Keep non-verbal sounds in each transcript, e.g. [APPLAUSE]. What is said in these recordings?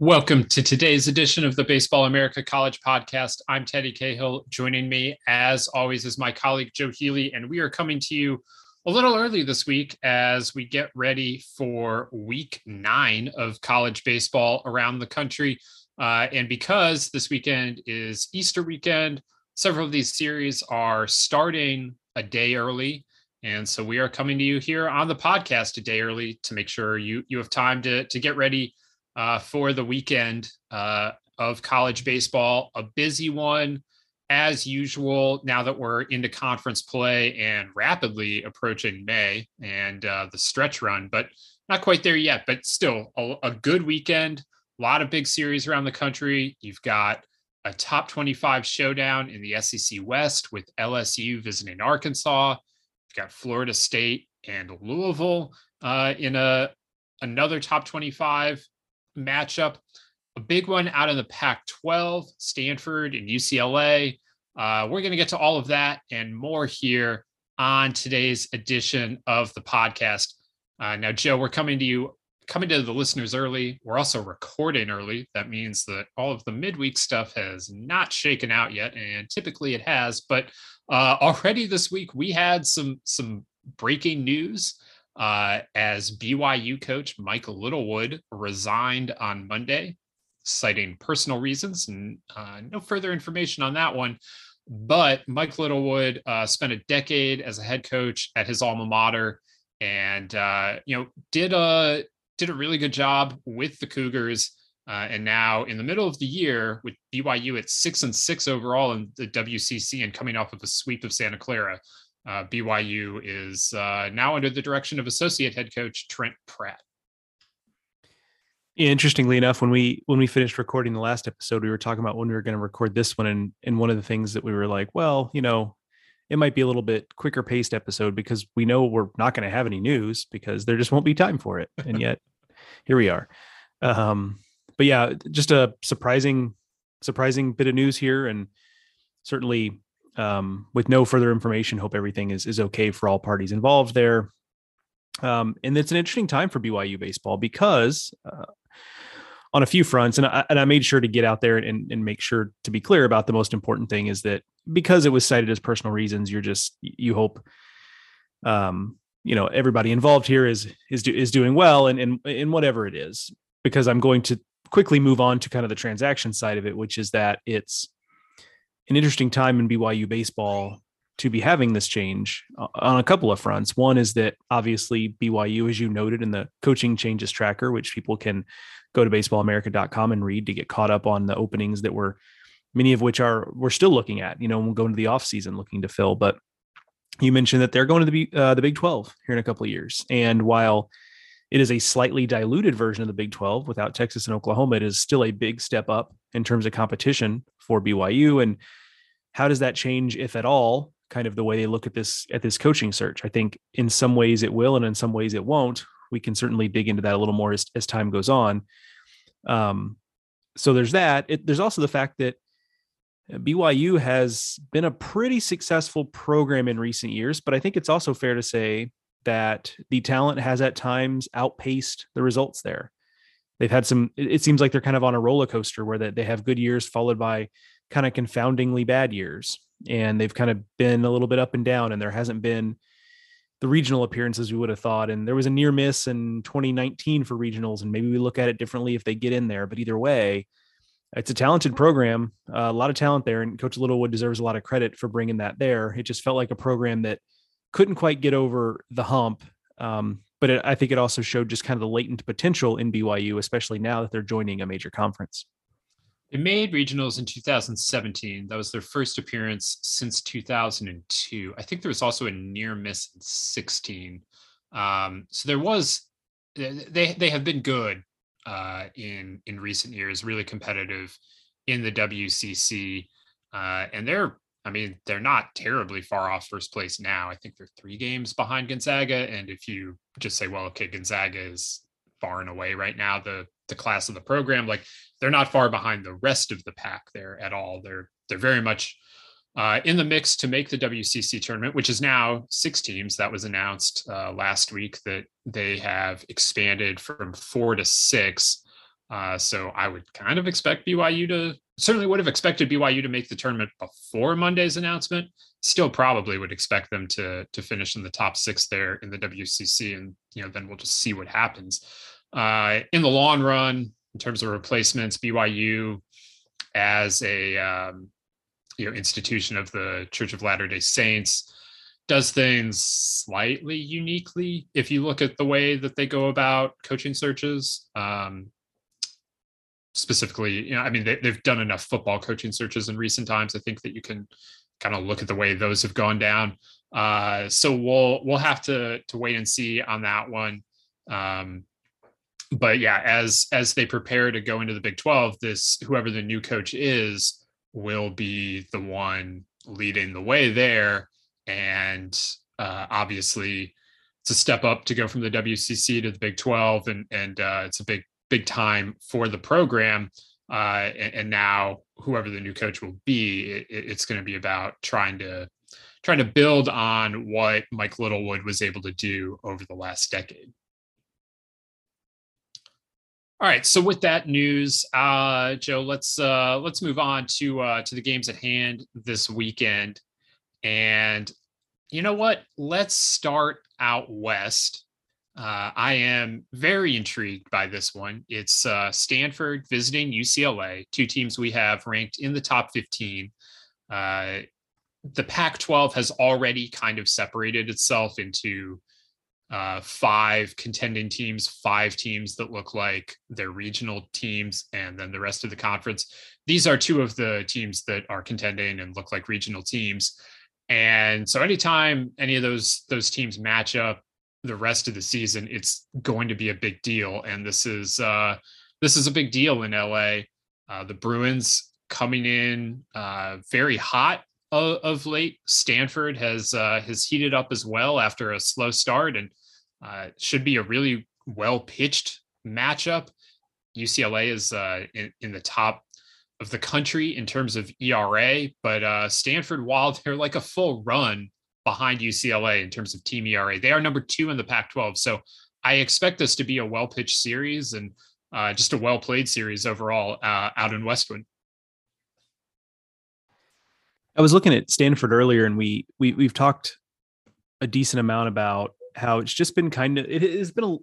Welcome to today's edition of the Baseball America College Podcast. I'm Teddy Cahill. Joining me, as always, is my colleague Joe Healy, and we are coming to you a little early this week as we get ready for week nine of college baseball around the country. Uh, and because this weekend is Easter weekend, several of these series are starting a day early. And so we are coming to you here on the podcast a day early to make sure you you have time to to get ready uh, for the weekend uh, of college baseball. A busy one, as usual, now that we're into conference play and rapidly approaching May and uh, the stretch run, but not quite there yet, but still a, a good weekend. A lot of big series around the country. You've got a top 25 showdown in the SEC West with LSU visiting Arkansas. You've got Florida State and Louisville uh, in a another top 25 matchup. A big one out of the Pac 12, Stanford and UCLA. Uh, we're going to get to all of that and more here on today's edition of the podcast. Uh, now, Joe, we're coming to you, coming to the listeners early. We're also recording early. That means that all of the midweek stuff has not shaken out yet, and typically it has. But uh, already this week, we had some some breaking news uh, as BYU coach Mike Littlewood resigned on Monday, citing personal reasons, and uh, no further information on that one. But Mike Littlewood uh, spent a decade as a head coach at his alma mater, and uh, you know did a did a really good job with the Cougars. Uh, and now in the middle of the year with BYU at six and six overall in the WCC and coming off of a sweep of Santa Clara, uh, BYU is uh, now under the direction of associate head coach Trent Pratt. Interestingly enough, when we when we finished recording the last episode, we were talking about when we were going to record this one, and and one of the things that we were like, well, you know, it might be a little bit quicker paced episode because we know we're not going to have any news because there just won't be time for it, and yet [LAUGHS] here we are. Um, but yeah, just a surprising surprising bit of news here, and certainly um, with no further information, hope everything is is okay for all parties involved there. Um, and it's an interesting time for BYU baseball because uh, on a few fronts, and I, and I made sure to get out there and, and make sure to be clear about the most important thing is that because it was cited as personal reasons, you're just you hope, um, you know, everybody involved here is is do, is doing well, and and in whatever it is. Because I'm going to quickly move on to kind of the transaction side of it, which is that it's an interesting time in BYU baseball to be having this change uh, on a couple of fronts. One is that obviously BYU, as you noted in the coaching changes tracker, which people can go to baseballamerica.com and read to get caught up on the openings that were many of which are we're still looking at, you know, we'll go into the offseason looking to fill. But you mentioned that they're going to the uh, the Big 12 here in a couple of years. And while it is a slightly diluted version of the Big 12 without Texas and Oklahoma, it is still a big step up in terms of competition for BYU. And how does that change, if at all, kind of the way they look at this at this coaching search? I think in some ways it will, and in some ways it won't. We can certainly dig into that a little more as, as time goes on. Um, so there's that. It, there's also the fact that BYU has been a pretty successful program in recent years, but I think it's also fair to say that the talent has at times outpaced the results there. They've had some, it seems like they're kind of on a roller coaster where they, they have good years followed by kind of confoundingly bad years. And they've kind of been a little bit up and down and there hasn't been the regional appearances we would have thought. And there was a near miss in 2019 for regionals and maybe we look at it differently if they get in there. But either way it's a talented program uh, a lot of talent there and coach littlewood deserves a lot of credit for bringing that there. It just felt like a program that couldn't quite get over the hump um, but it, i think it also showed just kind of the latent potential in byu especially now that they're joining a major conference It made regionals in 2017. That was their first appearance since 2002. I think there was also a near miss in 16. Um, so there was they they have been good uh, in in recent years, really competitive in the WCC, uh, and they're I mean they're not terribly far off first place now. I think they're three games behind Gonzaga, and if you just say, well, okay, Gonzaga is far and away right now the the class of the program, like they're not far behind the rest of the pack there at all. They're they're very much uh, in the mix to make the WCC tournament, which is now six teams. That was announced uh, last week that they have expanded from four to six. Uh, so I would kind of expect BYU to certainly would have expected BYU to make the tournament before Monday's announcement. Still, probably would expect them to to finish in the top six there in the WCC, and you know then we'll just see what happens. Uh, in the long run, in terms of replacements, BYU as a um, you know institution of the Church of Latter Day Saints does things slightly uniquely if you look at the way that they go about coaching searches um, specifically you know i mean they, have done enough football coaching searches in recent times i think that you can kind of look at the way those have gone down uh, so we'll we'll have to to wait and see on that one um, but yeah as as they prepare to go into the big 12 this whoever the new coach is will be the one leading the way there. And uh, obviously, it's a step up to go from the WCC to the Big 12, and and uh, it's a big big time for the program. Uh, and, and, now, whoever the new coach will be, it, it's going to be about trying to trying to build on what Mike Littlewood was able to do over the last decade. All right. So with that news, uh, Joe, let's uh, let's move on to uh, to the games at hand this weekend. And you know what? Let's start out west. Uh, I am very intrigued by this one. It's uh, Stanford visiting UCLA, two teams we have ranked in the top 15. Uh, the Pac 12 has already kind of separated itself into uh, five contending teams, five teams that look like they're regional teams, and then the rest of the conference. These are two of the teams that are contending and look like regional teams. And so anytime any of those those teams match up the rest of the season, it's going to be a big deal. And this is uh, this is a big deal in LA. Uh, the Bruins coming in uh, very hot of, of, late. Stanford has uh, has heated up as well after a slow start, and uh, should be a really well pitched matchup. UCLA is uh, in, in, the top of the country in terms of ERA, but uh, Stanford, while they're like a full run behind UCLA in terms of team ERA, they are number two in the Pac 12. So I expect this to be a well pitched series and uh, just a well played series overall uh, out in Westwood. I was looking at Stanford earlier, and we we we've talked a decent amount about how it's just been kind of it has been a,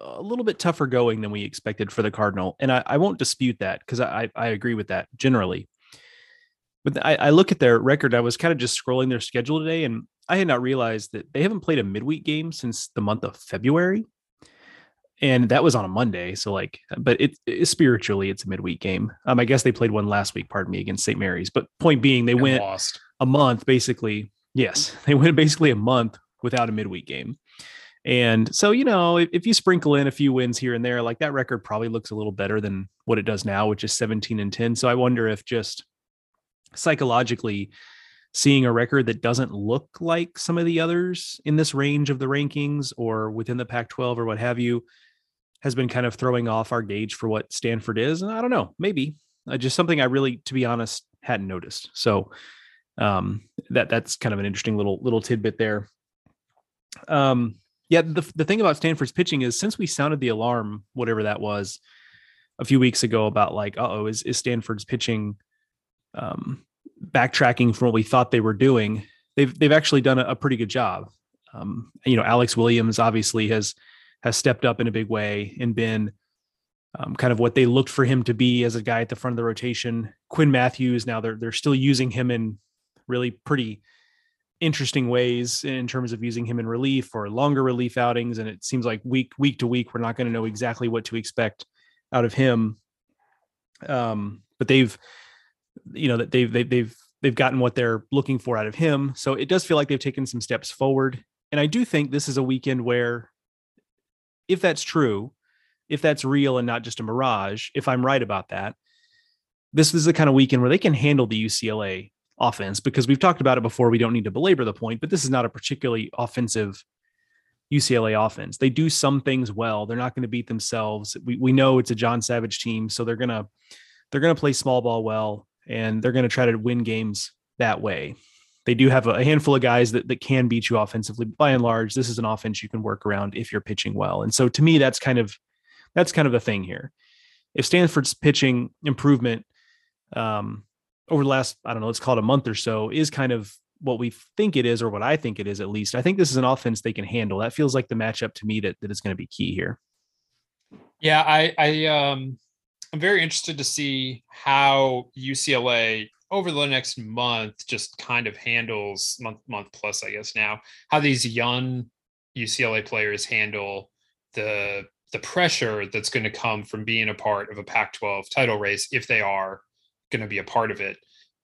a little bit tougher going than we expected for the Cardinal, and I, I won't dispute that because I I agree with that generally. But I, I look at their record. I was kind of just scrolling their schedule today, and I had not realized that they haven't played a midweek game since the month of February, and that was on a Monday. So like, but it, it spiritually it's a midweek game. Um, I guess they played one last week. Pardon me, against St. Mary's. But point being, they and went lost. a month basically. Yes, [LAUGHS] they went basically a month without a midweek game. And so, you know, if, if, you sprinkle in a few wins here and there, like that record probably looks a little better than what it does now, which is 17 and 10. So I wonder if just psychologically seeing a record that doesn't look like some of the others in this range of the rankings or within the Pac 12 or what have you has been kind of throwing off our gauge for what Stanford is. And I don't know, maybe uh, just something I really, to be honest, hadn't noticed. So um, that that's kind of an interesting little little tidbit there. Um, yeah, the the thing about Stanford's pitching is since we sounded the alarm, whatever that was, a few weeks ago about like, oh, is is Stanford's pitching um, backtracking from what we thought they were doing? They've they've actually done a, a pretty good job. Um, you know, Alex Williams obviously has has stepped up in a big way and been um, kind of what they looked for him to be as a guy at the front of the rotation. Quinn Matthews now they're they're still using him in really pretty interesting ways in terms of using him in relief or longer relief outings. And it seems like week week to week, we're not going to know exactly what to expect out of him. Um, but they've, you know, that they've, they've, they've, they've gotten what they're looking for out of him. So it does feel like they've taken some steps forward. And I do think this is a weekend where, if that's true, if that's real and not just a mirage, if I'm right about that, this is the kind of weekend where they can handle the UCLA offense because we've talked about it before. We don't need to belabor the point, but this is not a particularly offensive UCLA offense. They do some things well. They're not going to beat themselves. We we know it's a John Savage team, so they're gonna they're gonna play small ball well, and they're gonna try to win games that way. They do have a handful of guys that, that can beat you offensively. By and large, this is an offense you can work around if you're pitching well. And so to me, that's kind of that's kind of the thing here. If Stanford's pitching improvement um, over the last, I don't know, let's call it a month or so, is kind of what we think it is, or what I think it is at least. I think this is an offense they can handle. That feels like the matchup to me that, that is going to be key here. Yeah, I, I um I'm very interested to see how UCLA over the next month just kind of handles month month plus, I guess now, how these young UCLA players handle the the pressure that's going to come from being a part of a Pac-12 title race if they are going to be a part of it.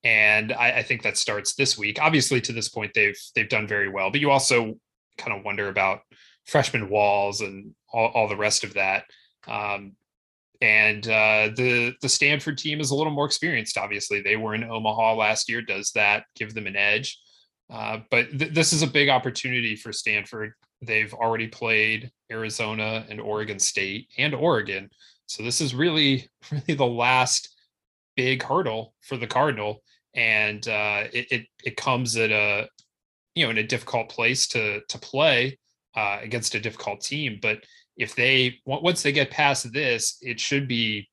And I, I, think that starts this week. Obviously, to this point, they've they've done very well, but you also kind of wonder about freshman walls and all, all the rest of that. Um, and uh, the the Stanford team is a little more experienced. Obviously, they were in Omaha last year. Does that give them an edge? Uh, but th- this is a big opportunity for Stanford. They've already played Arizona and Oregon State and Oregon, so this is really [LAUGHS] really the last big hurdle for the Cardinal, and uh, it, it, it comes at a you know in a difficult place to to play uh, against a difficult team. But if they once they get past this, it should be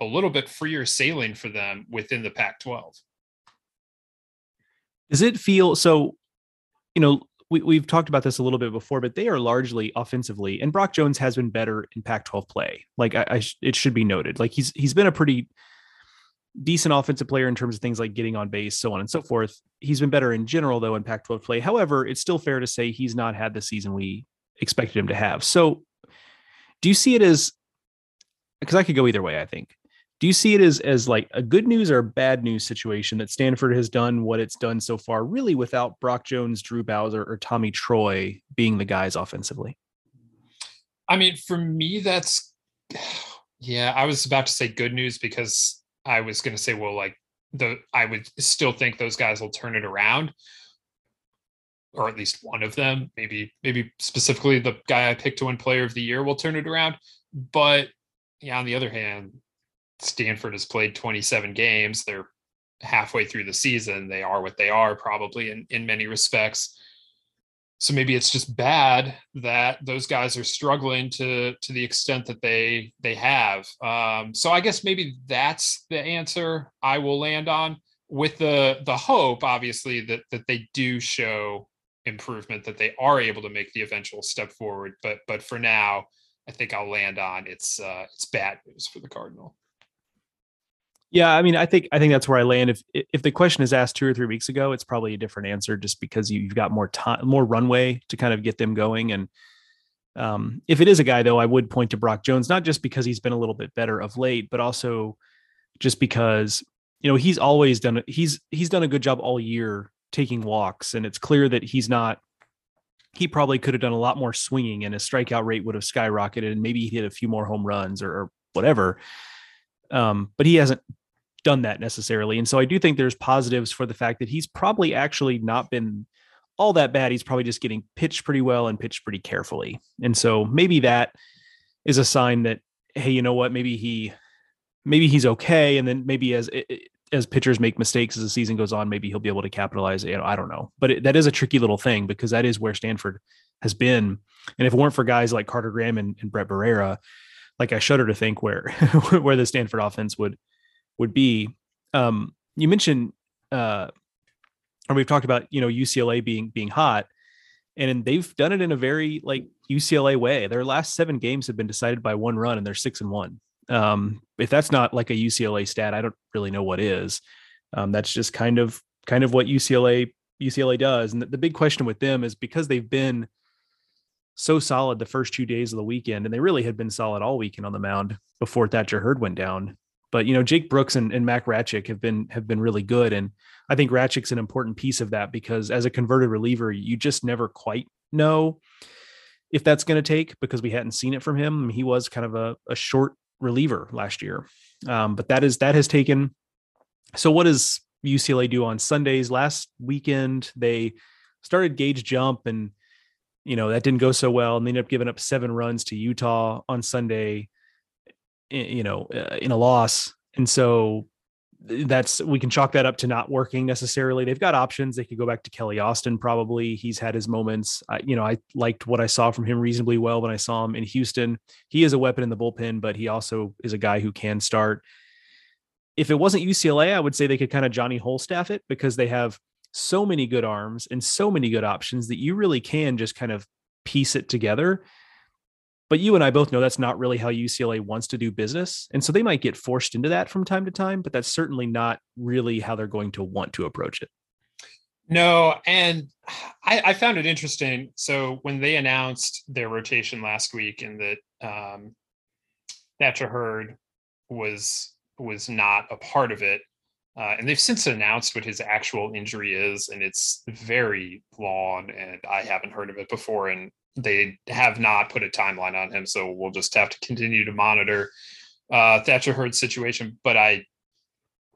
a little bit freer sailing for them within the Pac-12. Does it feel so? You know, we, we've talked about this a little bit before, but they are largely offensively, and Brock Jones has been better in Pac-12 play. Like I, I it should be noted, like he's he's been a pretty decent offensive player in terms of things like getting on base, so on and so forth. He's been better in general, though, in Pac 12 play. However, it's still fair to say he's not had the season we expected him to have. So, do you see it as because I could go either way, I think. Do you see it as as like a good news or a bad news situation that Stanford has done what it's done so far, really without Brock Jones, Drew Bowser, or Tommy Troy being the guys offensively? I mean, for me, that's yeah. I was about to say good news because I was going to say, well, like the I would still think those guys will turn it around, or at least one of them. Maybe maybe specifically the guy I picked to win Player of the Year will turn it around. But yeah, on the other hand, Stanford has played 27 games. They're halfway through the season. They are what they are, probably in in many respects so maybe it's just bad that those guys are struggling to to the extent that they they have um, so i guess maybe that's the answer i will land on with the the hope obviously that that they do show improvement that they are able to make the eventual step forward but but for now i think i'll land on it's uh it's bad news for the cardinal yeah, I mean, I think I think that's where I land. If if the question is asked two or three weeks ago, it's probably a different answer, just because you've got more time, more runway to kind of get them going. And um, if it is a guy, though, I would point to Brock Jones, not just because he's been a little bit better of late, but also just because you know he's always done he's he's done a good job all year taking walks, and it's clear that he's not. He probably could have done a lot more swinging, and his strikeout rate would have skyrocketed, and maybe he hit a few more home runs or, or whatever. Um, but he hasn't done that necessarily. And so I do think there's positives for the fact that he's probably actually not been all that bad. He's probably just getting pitched pretty well and pitched pretty carefully. And so maybe that is a sign that hey, you know what? Maybe he maybe he's okay and then maybe as as pitchers make mistakes as the season goes on, maybe he'll be able to capitalize. You know, I don't know, but it, that is a tricky little thing because that is where Stanford has been. And if it weren't for guys like Carter Graham and, and Brett Barrera, like I shudder to think where [LAUGHS] where the Stanford offense would would be um, you mentioned uh, or we've talked about you know UCLA being being hot and they've done it in a very like UCLA way. Their last seven games have been decided by one run and they're six and one. Um, if that's not like a UCLA stat, I don't really know what is. Um, that's just kind of kind of what UCLA UCLA does. And the, the big question with them is because they've been so solid the first two days of the weekend, and they really had been solid all weekend on the mound before Thatcher Hurd went down but you know, Jake Brooks and, and Mac Rajcic have been have been really good, and I think Rajcic's an important piece of that because as a converted reliever, you just never quite know if that's going to take because we hadn't seen it from him. He was kind of a, a short reliever last year, um, but that is that has taken. So what does UCLA do on Sundays? Last weekend they started Gage Jump and you know that didn't go so well and they ended up giving up seven runs to Utah on Sunday you know, uh, in a loss. And so that's we can chalk that up to not working necessarily. They've got options. They could go back to Kelly Austin. Probably he's had his moments. I, you know, I liked what I saw from him reasonably well when I saw him in Houston. He is a weapon in the bullpen, but he also is a guy who can start. If it wasn't UCLA, I would say they could kind of Johnny Holstaff it because they have so many good arms and so many good options that you really can just kind of piece it together but you and I both know that's not really how UCLA wants to do business. And so they might get forced into that from time to time, but that's certainly not really how they're going to want to approach it. No, and I, I found it interesting. So when they announced their rotation last week and that um, Thatcher Hurd was was not a part of it, uh, and they've since announced what his actual injury is, and it's very long, and I haven't heard of it before. And they have not put a timeline on him, so we'll just have to continue to monitor uh, Thatcher Hurd's situation. But I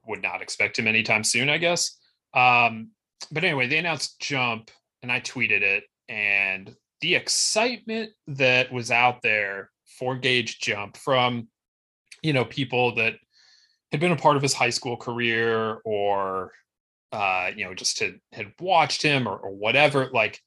would not expect him anytime soon, I guess. Um, but anyway, they announced Jump, and I tweeted it, and the excitement that was out there for Gage Jump from you know people that had been a part of his high school career or uh, you know just had had watched him or, or whatever like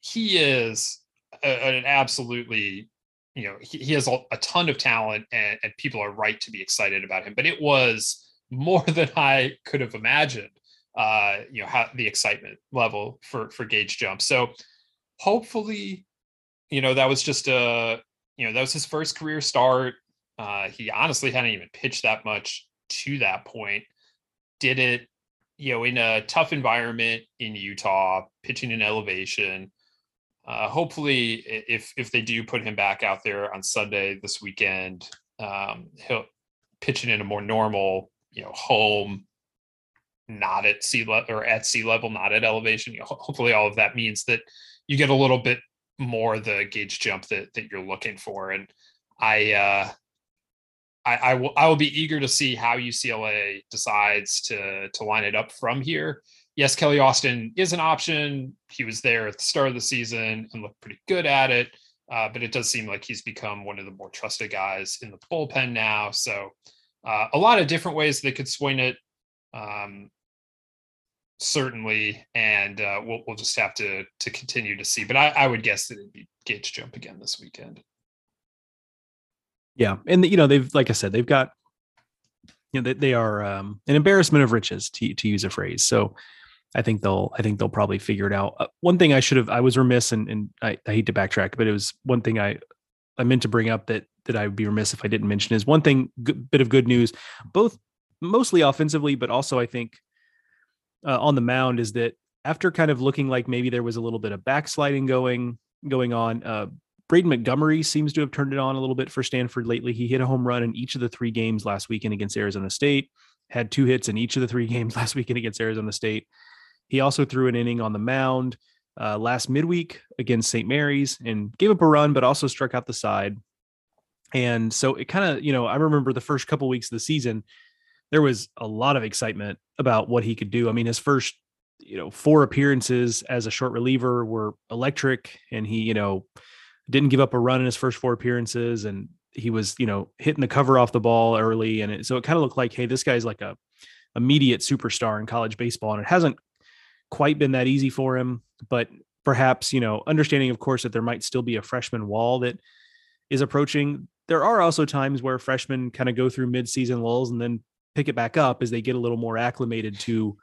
he is a, an absolutely you know he, he has a, a, ton of talent and, and people are right to be excited about him but it was more [LAUGHS] than i could have imagined uh you know how the excitement level for for gage jump. So hopefully you know that was just a you know that was his first career start. Uh he honestly hadn't even pitched that much to that point. Did it you know in a tough environment in utah pitching in elevation uh, hopefully, if if they do put him back out there on Sunday this weekend, um, he'll pitch it in a more normal, you know, home, not at sea level or at sea level, not at elevation. You know, hopefully, all of that means that you get a little bit more the Gage Jump that that you're looking for. And I, uh, I, I will I will be eager to see how UCLA decides to to line it up from here yes, Kelly Austin is an option. He was there at the start of the season and looked pretty good at it. Uh, but it does seem like he's become one of the more trusted guys in the bullpen now. So uh, a lot of different ways they could swing it, um, certainly, and uh, we'll we'll just have to to continue to see. But I, I would guess that it'd be Gage jump again this weekend. Yeah, and you know they've like I said they've got you know they, they are um, an embarrassment of riches to to use a phrase. So I think they'll I think they'll probably figure it out. Uh, one thing I should have I was remiss and and I, I hate to backtrack, but it was one thing I I meant to bring up that that I would be remiss if I didn't mention is one thing good, bit of good news, both mostly offensively, but also I think uh, on the mound is that after kind of looking like maybe there was a little bit of backsliding going going on, uh, Braden Montgomery seems to have turned it on a little bit for Stanford lately. He hit a home run in each of the three games last weekend against Arizona State. Had two hits in each of the three [LAUGHS] games last weekend against Arizona State. He also threw an inning on the mound uh, last midweek against St. Mary's and gave up a run, but also struck out the side. And so it kind of, you know, I remember the first couple weeks of the season, there was a lot of excitement about what he could do. I mean, his first, you know, four appearances as a short reliever were electric, and he, you know, didn't give up a run in his first four appearances, and he was, you know, hitting the cover off the ball early, and it, so it kind of looked like, hey, this guy's like a immediate superstar in college baseball, and it hasn't quite been that easy for him, but perhaps, you know, understanding, of course, that there might still be a freshman wall that is approaching. There are also times where freshmen kind of go through midseason lulls and then pick it back up as they get a little more acclimated to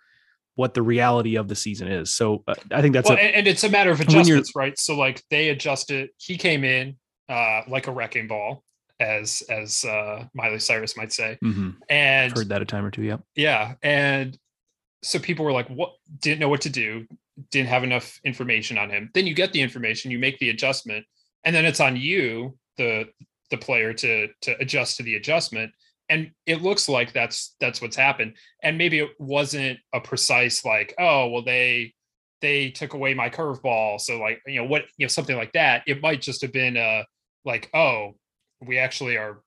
what the reality of the season is. So uh, I think that's well, a, and it's a matter of adjustments, right? So like they adjusted. He came in uh, like a wrecking ball, as as uh, Miley Cyrus might say, mm-hmm. and I've heard that a time or two. Yeah, yeah, and so people were like, what didn't know what to do, didn't have enough information on him. Then you get the information, you make the adjustment, and then it's on you, the the player, to to adjust to the adjustment. and it looks like that's that's what's happened. And maybe it wasn't a precise like, oh well, they they took away my curveball, so like you know what you know something like that. It might just have been a like, oh, we actually are,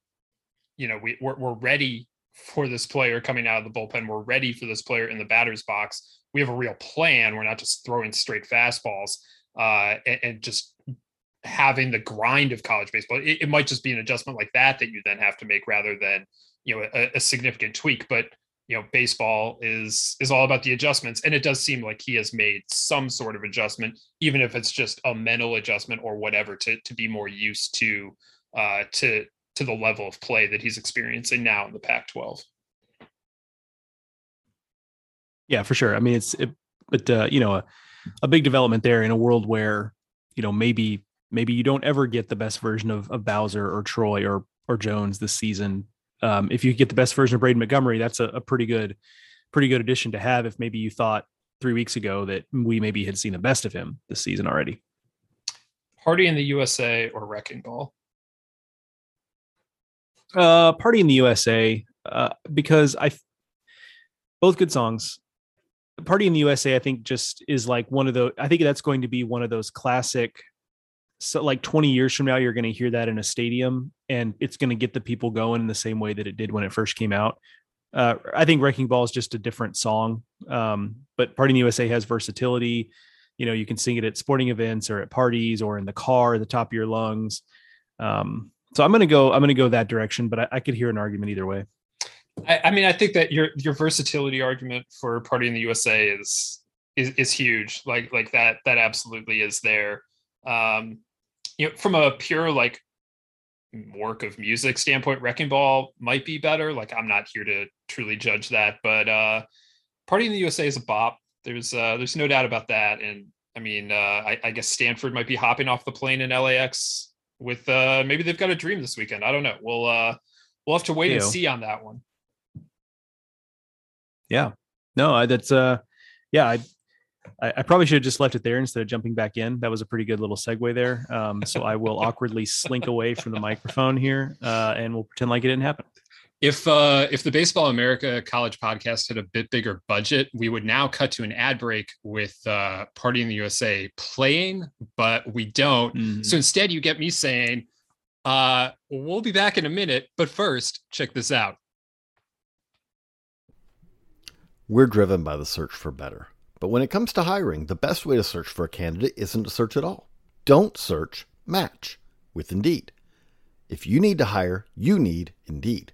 you know, we we're, we're ready for this player coming out of the bullpen. We're ready for this player in the batter's box. We have a real plan. We're not just throwing straight fastballs uh, and, and just having the grind of college baseball. It, it, might just be an adjustment like that that you then have to make rather than you know a, a, significant tweak. But you know, baseball is is all about the adjustments, and it does seem like he has made some sort of adjustment, even if it's just a mental adjustment or whatever, to to be more used to uh, to to the level of play that he's experiencing now in the Pac-12. Yeah, for sure. I mean, it's it, but uh, you know, a, a big development there in a world where you know maybe maybe you don't ever get the best version of, of Bowser or Troy or or Jones this season. Um, if you get the best version of Braden Montgomery, that's a, a pretty good pretty good addition to have. If maybe you thought three weeks ago that we maybe had seen the best of him this season already. Party in the USA or Wrecking Ball? Uh, Party in the USA, uh, because I both good songs. Party in the USA, I think, just is like one of the. I think that's going to be one of those classic. So, like 20 years from now, you're going to hear that in a stadium, and it's going to get the people going in the same way that it did when it first came out. Uh, I think Wrecking Ball is just a different song, um, but Party in the USA has versatility. You know, you can sing it at sporting events or at parties or in the car at the top of your lungs. Um, so I'm gonna go. I'm gonna go that direction, but I, I could hear an argument either way. I, I, mean, I think that your your versatility argument for Party in the USA is is is huge. Like like that that absolutely is there. Um, you know, from a pure like work of music standpoint, Wrecking Ball might be better. Like I'm not here to truly judge that, but uh, Party in the USA is a bop. There's uh, there's no doubt about that. And I mean, uh, I, I guess Stanford might be hopping off the plane in LAX with uh maybe they've got a dream this weekend. I don't know. We'll uh we'll have to wait and see on that one. Yeah. No, I, that's uh yeah, I I, probably should have just left it there instead of jumping back in. That was a pretty good little segue there. Um, so I will [LAUGHS] awkwardly slink away from the microphone here, uh, and we'll pretend like it didn't happen. If uh, if the Baseball America College Podcast had a bit bigger budget, we would now cut to an ad break with uh, Party in the USA playing, but we don't. Mm-hmm. So instead, you get me saying, uh, "We'll be back in a minute," but first, check this out. We're driven by the search for better, but when it comes to hiring, the best way to search for a candidate isn't to search at all. Don't search. Match with Indeed. If you need to hire, you need Indeed.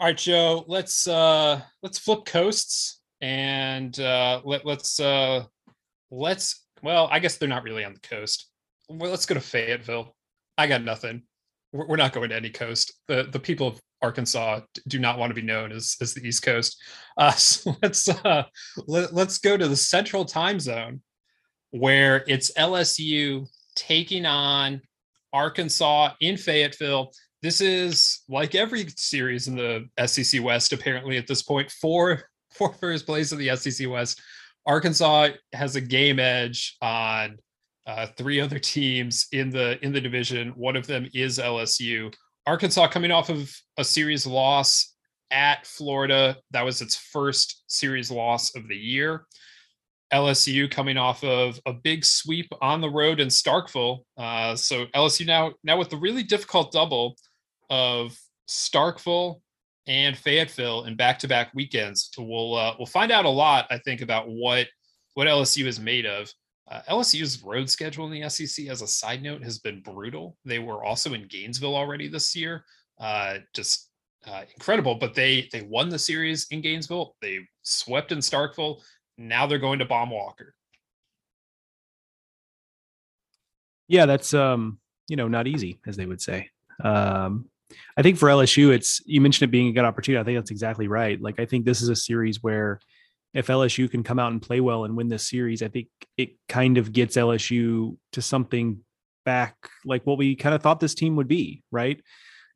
All right, Joe. Let's uh let's flip coasts and uh let let's uh let's well, I guess they're not really on the coast. Well, let's go to Fayetteville. I got nothing. We're, not going to any coast. The the people of Arkansas do not want to be known as as the East Coast. Uh, [LAUGHS] so let's uh, let, let's go to the Central Time Zone, where it's LSU taking on Arkansas in Fayetteville. This is like every series in the SEC West, apparently at this point, four [LAUGHS] for first place in the SEC West. Arkansas has a game edge on uh, three other teams in the in the division. One of them is LSU. Arkansas coming off of a series loss at Florida. That was its first series loss of the year. LSU coming off of a big sweep on the road in Starkville. Uh, so LSU now now with the really difficult double of Starkville and Fayetteville in back-to-back weekends. We'll uh, we'll find out a lot, I think, about what what LSU is made of. Uh, LSU's road schedule in the SEC, as a side note, has been brutal. They were also in Gainesville already this year, uh, just uh, incredible. But they they won the series in Gainesville. They swept in Starkville. Now they're going to Baum-Walker. Yeah, that's um, you know not easy, as they would say. Um, I think for LSU, it's you mentioned it being a good opportunity. I think that's exactly right. Like I think this is a series where if LSU can come out and play well and win this series, I think it kind of gets LSU to something back like what we kind of thought this team would be, right?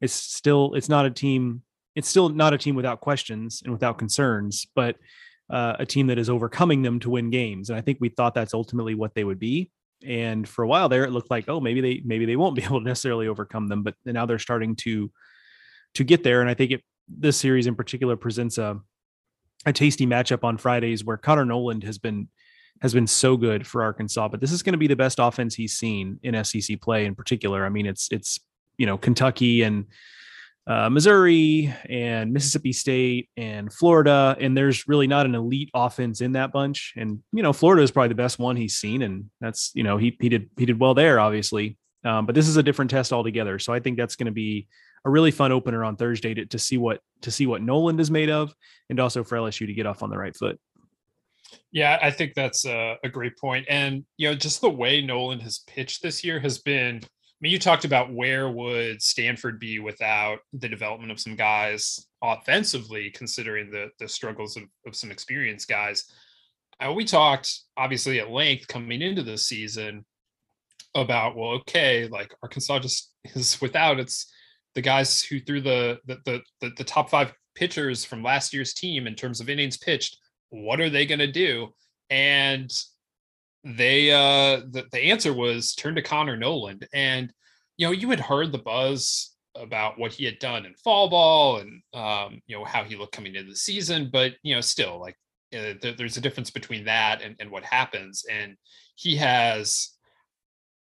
It's still it's not a team it's still not a team without questions and without concerns, but uh, a team that is overcoming them to win games. And I think we thought that's ultimately what they would be. And for a while there, it looked like, oh, maybe they maybe they won't be [LAUGHS] able to necessarily overcome them, but now they're starting to to get there. And I think it this series in particular presents a a tasty matchup on Fridays where Connor Noland has been has been so good for Arkansas, but this is going to be the best offense he's seen in SEC play in particular. I mean, it's it's you know Kentucky and uh, Missouri and Mississippi State and Florida, and there's really not an elite offense in that bunch. And you know, Florida is probably the best one he's seen, and that's you know he he did he did well there, obviously. Um, but this is a different test altogether. So I think that's going to be a really fun opener on Thursday to, to see what to see what Noland is made of, and also for LSU to get off on the right foot. Yeah, I think that's a, a great point, and you know, just the way Noland has pitched this year has been mean, you talked about where would Stanford be without the development of some guys offensively, considering the the struggles of, of some experienced guys. Uh, we talked obviously at length coming into the season about well, okay, like Arkansas just [LAUGHS] is without its the guys who threw the the the, the, the top five pitchers from last year's team in terms of innings pitched. What are they going to do? And they uh the, the answer was turn to Connor Noland. And you know, you had heard the buzz about what he had done in fall ball and um, you know, how he looked coming into the season, but you know, still like uh, th- there's a difference between that and, and what happens. And he has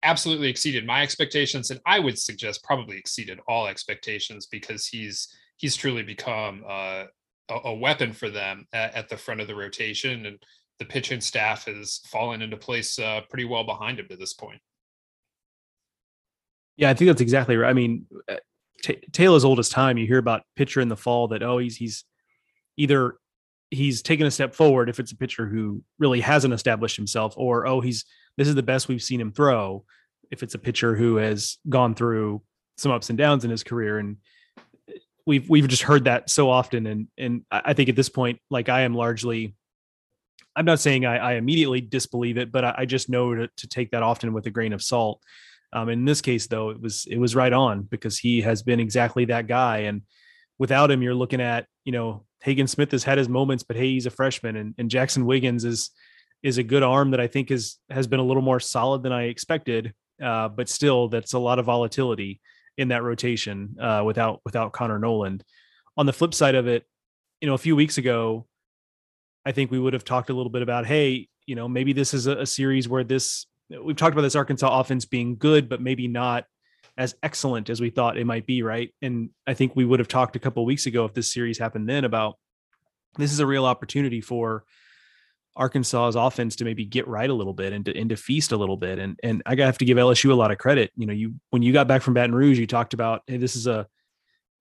absolutely exceeded my expectations and I would suggest probably exceeded all expectations because he's he's truly become uh, a, a, weapon for them at, at, the front of the rotation and the pitching staff has fallen into place uh, pretty well behind him to this point. Yeah, I think that's exactly right. I mean, uh, t- old as time, you hear about pitcher in the fall that oh he's he's either he's taken a step forward if it's a pitcher who really hasn't established himself, or oh he's this is the best we've seen him throw. If it's a pitcher who has gone through some ups and downs in his career, and we've we've just heard that so often, and and I think at this point, like I am largely I'm not saying I, I immediately disbelieve it, but I, I just know to, to, take that often with a grain of salt. Um, in this case, though, it was it was right on because he has been exactly that guy. And without him, you're looking at you know Hagen Smith has had his moments, but hey, he's a freshman, and, and Jaxon Wiggins is is a good arm that I think is has been a little more solid than I expected. Uh, but still, that's a lot of volatility in that rotation uh, without without Connor Noland. On the flip side of it, you know, a few weeks ago, I think we would have talked a little bit about, hey, you know, maybe this is a, a series where this we've talked about this Arkansas offense being good, but maybe not as excellent as we thought it might be, right? And I think we would have talked a couple weeks ago if this series happened then about this is a real opportunity for Arkansas's offense to maybe get right a little bit and to, and to feast a little bit. And and I have to give LSU a lot of credit. You know, you when you got back from Baton Rouge, you talked about hey, this is a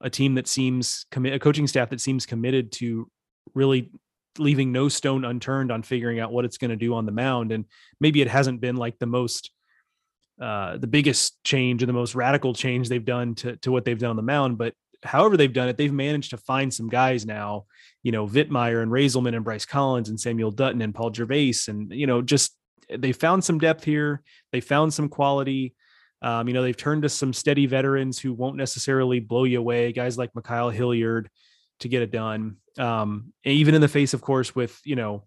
a team that seems commit a coaching staff that seems committed to really leaving no stone unturned on figuring out what it's going to do on the mound. And maybe it hasn't been like the most uh, the biggest change and the most radical change they've done to, to what they've done on the mound. But however they've done it, they've managed to find some guys now, you know, Vietmeier and Reyzelman and Bryce Collins and Samuel Dutton and Paul Gervase. And, you know, just they found some depth here. They found some quality. Um, you know, they've turned to some steady veterans who won't necessarily blow you away, guys like Ma'Khail Hilliard to get it done. Um, even in the face, of course, with, you know,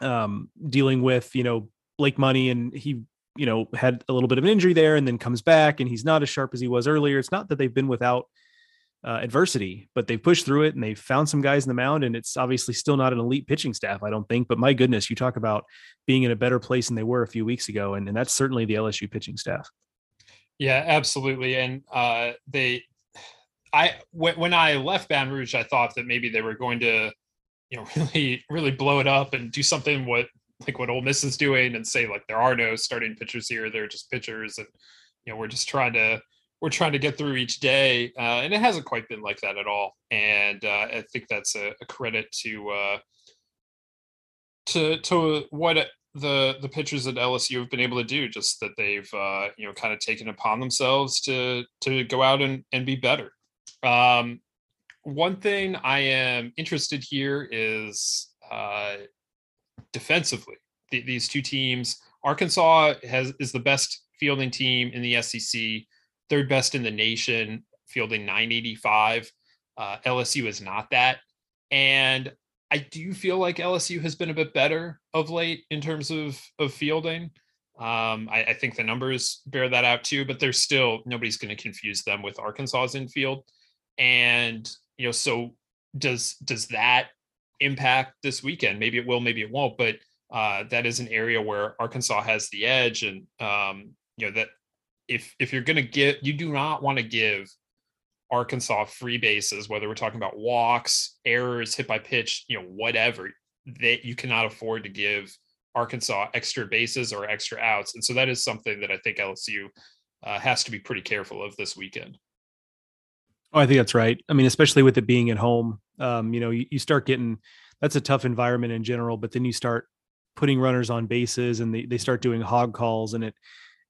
um, dealing with, you know, Blake Money and he you know had a little bit of an injury there and then comes back and he's not as sharp as he was earlier it's not that they've been without uh, adversity, but they've pushed through it and they've found some guys in the mound. And it's obviously still not an elite pitching staff, I don't think. But my goodness, you talk about being in a better place than they were a few weeks ago, and, and that's certainly the LSU pitching staff. Yeah, absolutely. And uh, they, I when I left Baton Rouge, I thought that maybe they were going to, you know, [LAUGHS] really really blow it up and do something what like what Ole Miss is doing and say like there are no starting pitchers here, they're just pitchers, and you know we're just trying to we're trying to get through each day, uh, and it hasn't quite been like that at all. And uh, I think that's a, a credit to uh, to to what the the pitchers at LSU have been able to do. Just that they've uh, you know kind of taken upon themselves to to go out and and be better. Um, one thing I am interested here is uh, defensively. The, these two teams, Arkansas has is the best fielding team in the SEC third best in the nation, fielding 985. Uh, LSU is not that. And I do feel like LSU has been a bit better of late in terms of of fielding. Um, I, I, think the numbers bear that out too, but there's still nobody's going to confuse them with Arkansas's infield. And you know, so does does that impact this weekend? Maybe it will, maybe it won't. But uh, that is an area where Arkansas has the edge, and um, you know that if if you're going to get, you do not want to give Arkansas free bases, whether we're talking about walks, errors, hit by pitch, you know, whatever. That you cannot afford to give Arkansas extra bases or extra outs, and so that is something that I think LSU uh, has to be pretty careful of this weekend. Oh, I think that's right. I mean, especially with it being at home, um, you know, you, you start getting that's a tough environment in general, but then you start putting runners on bases and they, they start doing hog calls and it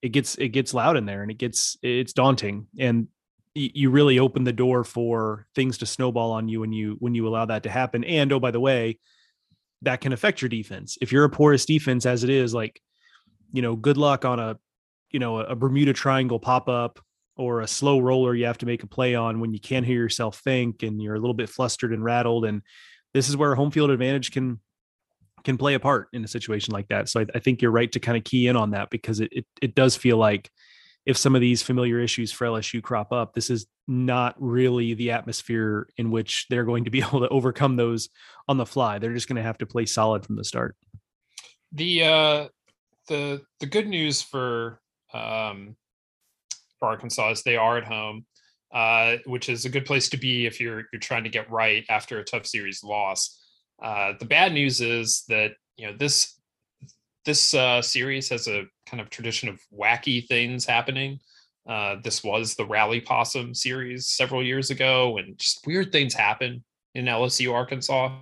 it gets it gets loud in there and it gets it's daunting. And you really open the door for things to snowball on you when you when you allow that to happen. And oh by the way that can affect your defense. If you're a porous defense as it is like you know good luck on a you know a bermuda triangle pop up or a slow roller you have to make a play on when you can't hear yourself think and you're a little bit flustered and rattled and this is where home field advantage can can play a part in a situation like that. So I, I think you're right to kind of key in on that because it, it, it does feel like if some of these familiar issues for LSU crop up, this is not really the atmosphere in which they're going to be [LAUGHS] able to overcome those on the fly. They're just going to have to play solid from the start. The uh, the the good news for um, for Arkansas is they are at home, uh, which is a good place to be if you're you're trying to get right after a tough series loss. Uh, the bad news is that you know this this uh, series has a kind of tradition of wacky things happening. Uh, this was the Rally Possum series several years ago, and just weird things happen in LSU, Arkansas,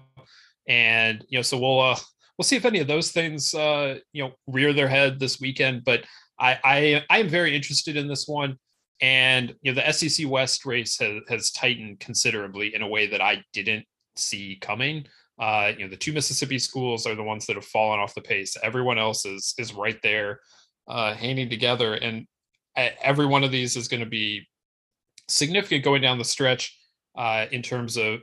and you know, so we'll uh, we'll see if any of those things uh, you know rear their head this weekend. But I I, I am very interested in this one, and you know, the SEC West race has has tightened considerably in a way that I didn't see coming. Uh, you know, the two Mississippi schools are the ones that have fallen off the pace. Everyone else is is right there, uh, hanging together, and every one of these is going to be significant going down the stretch. Uh, in terms of,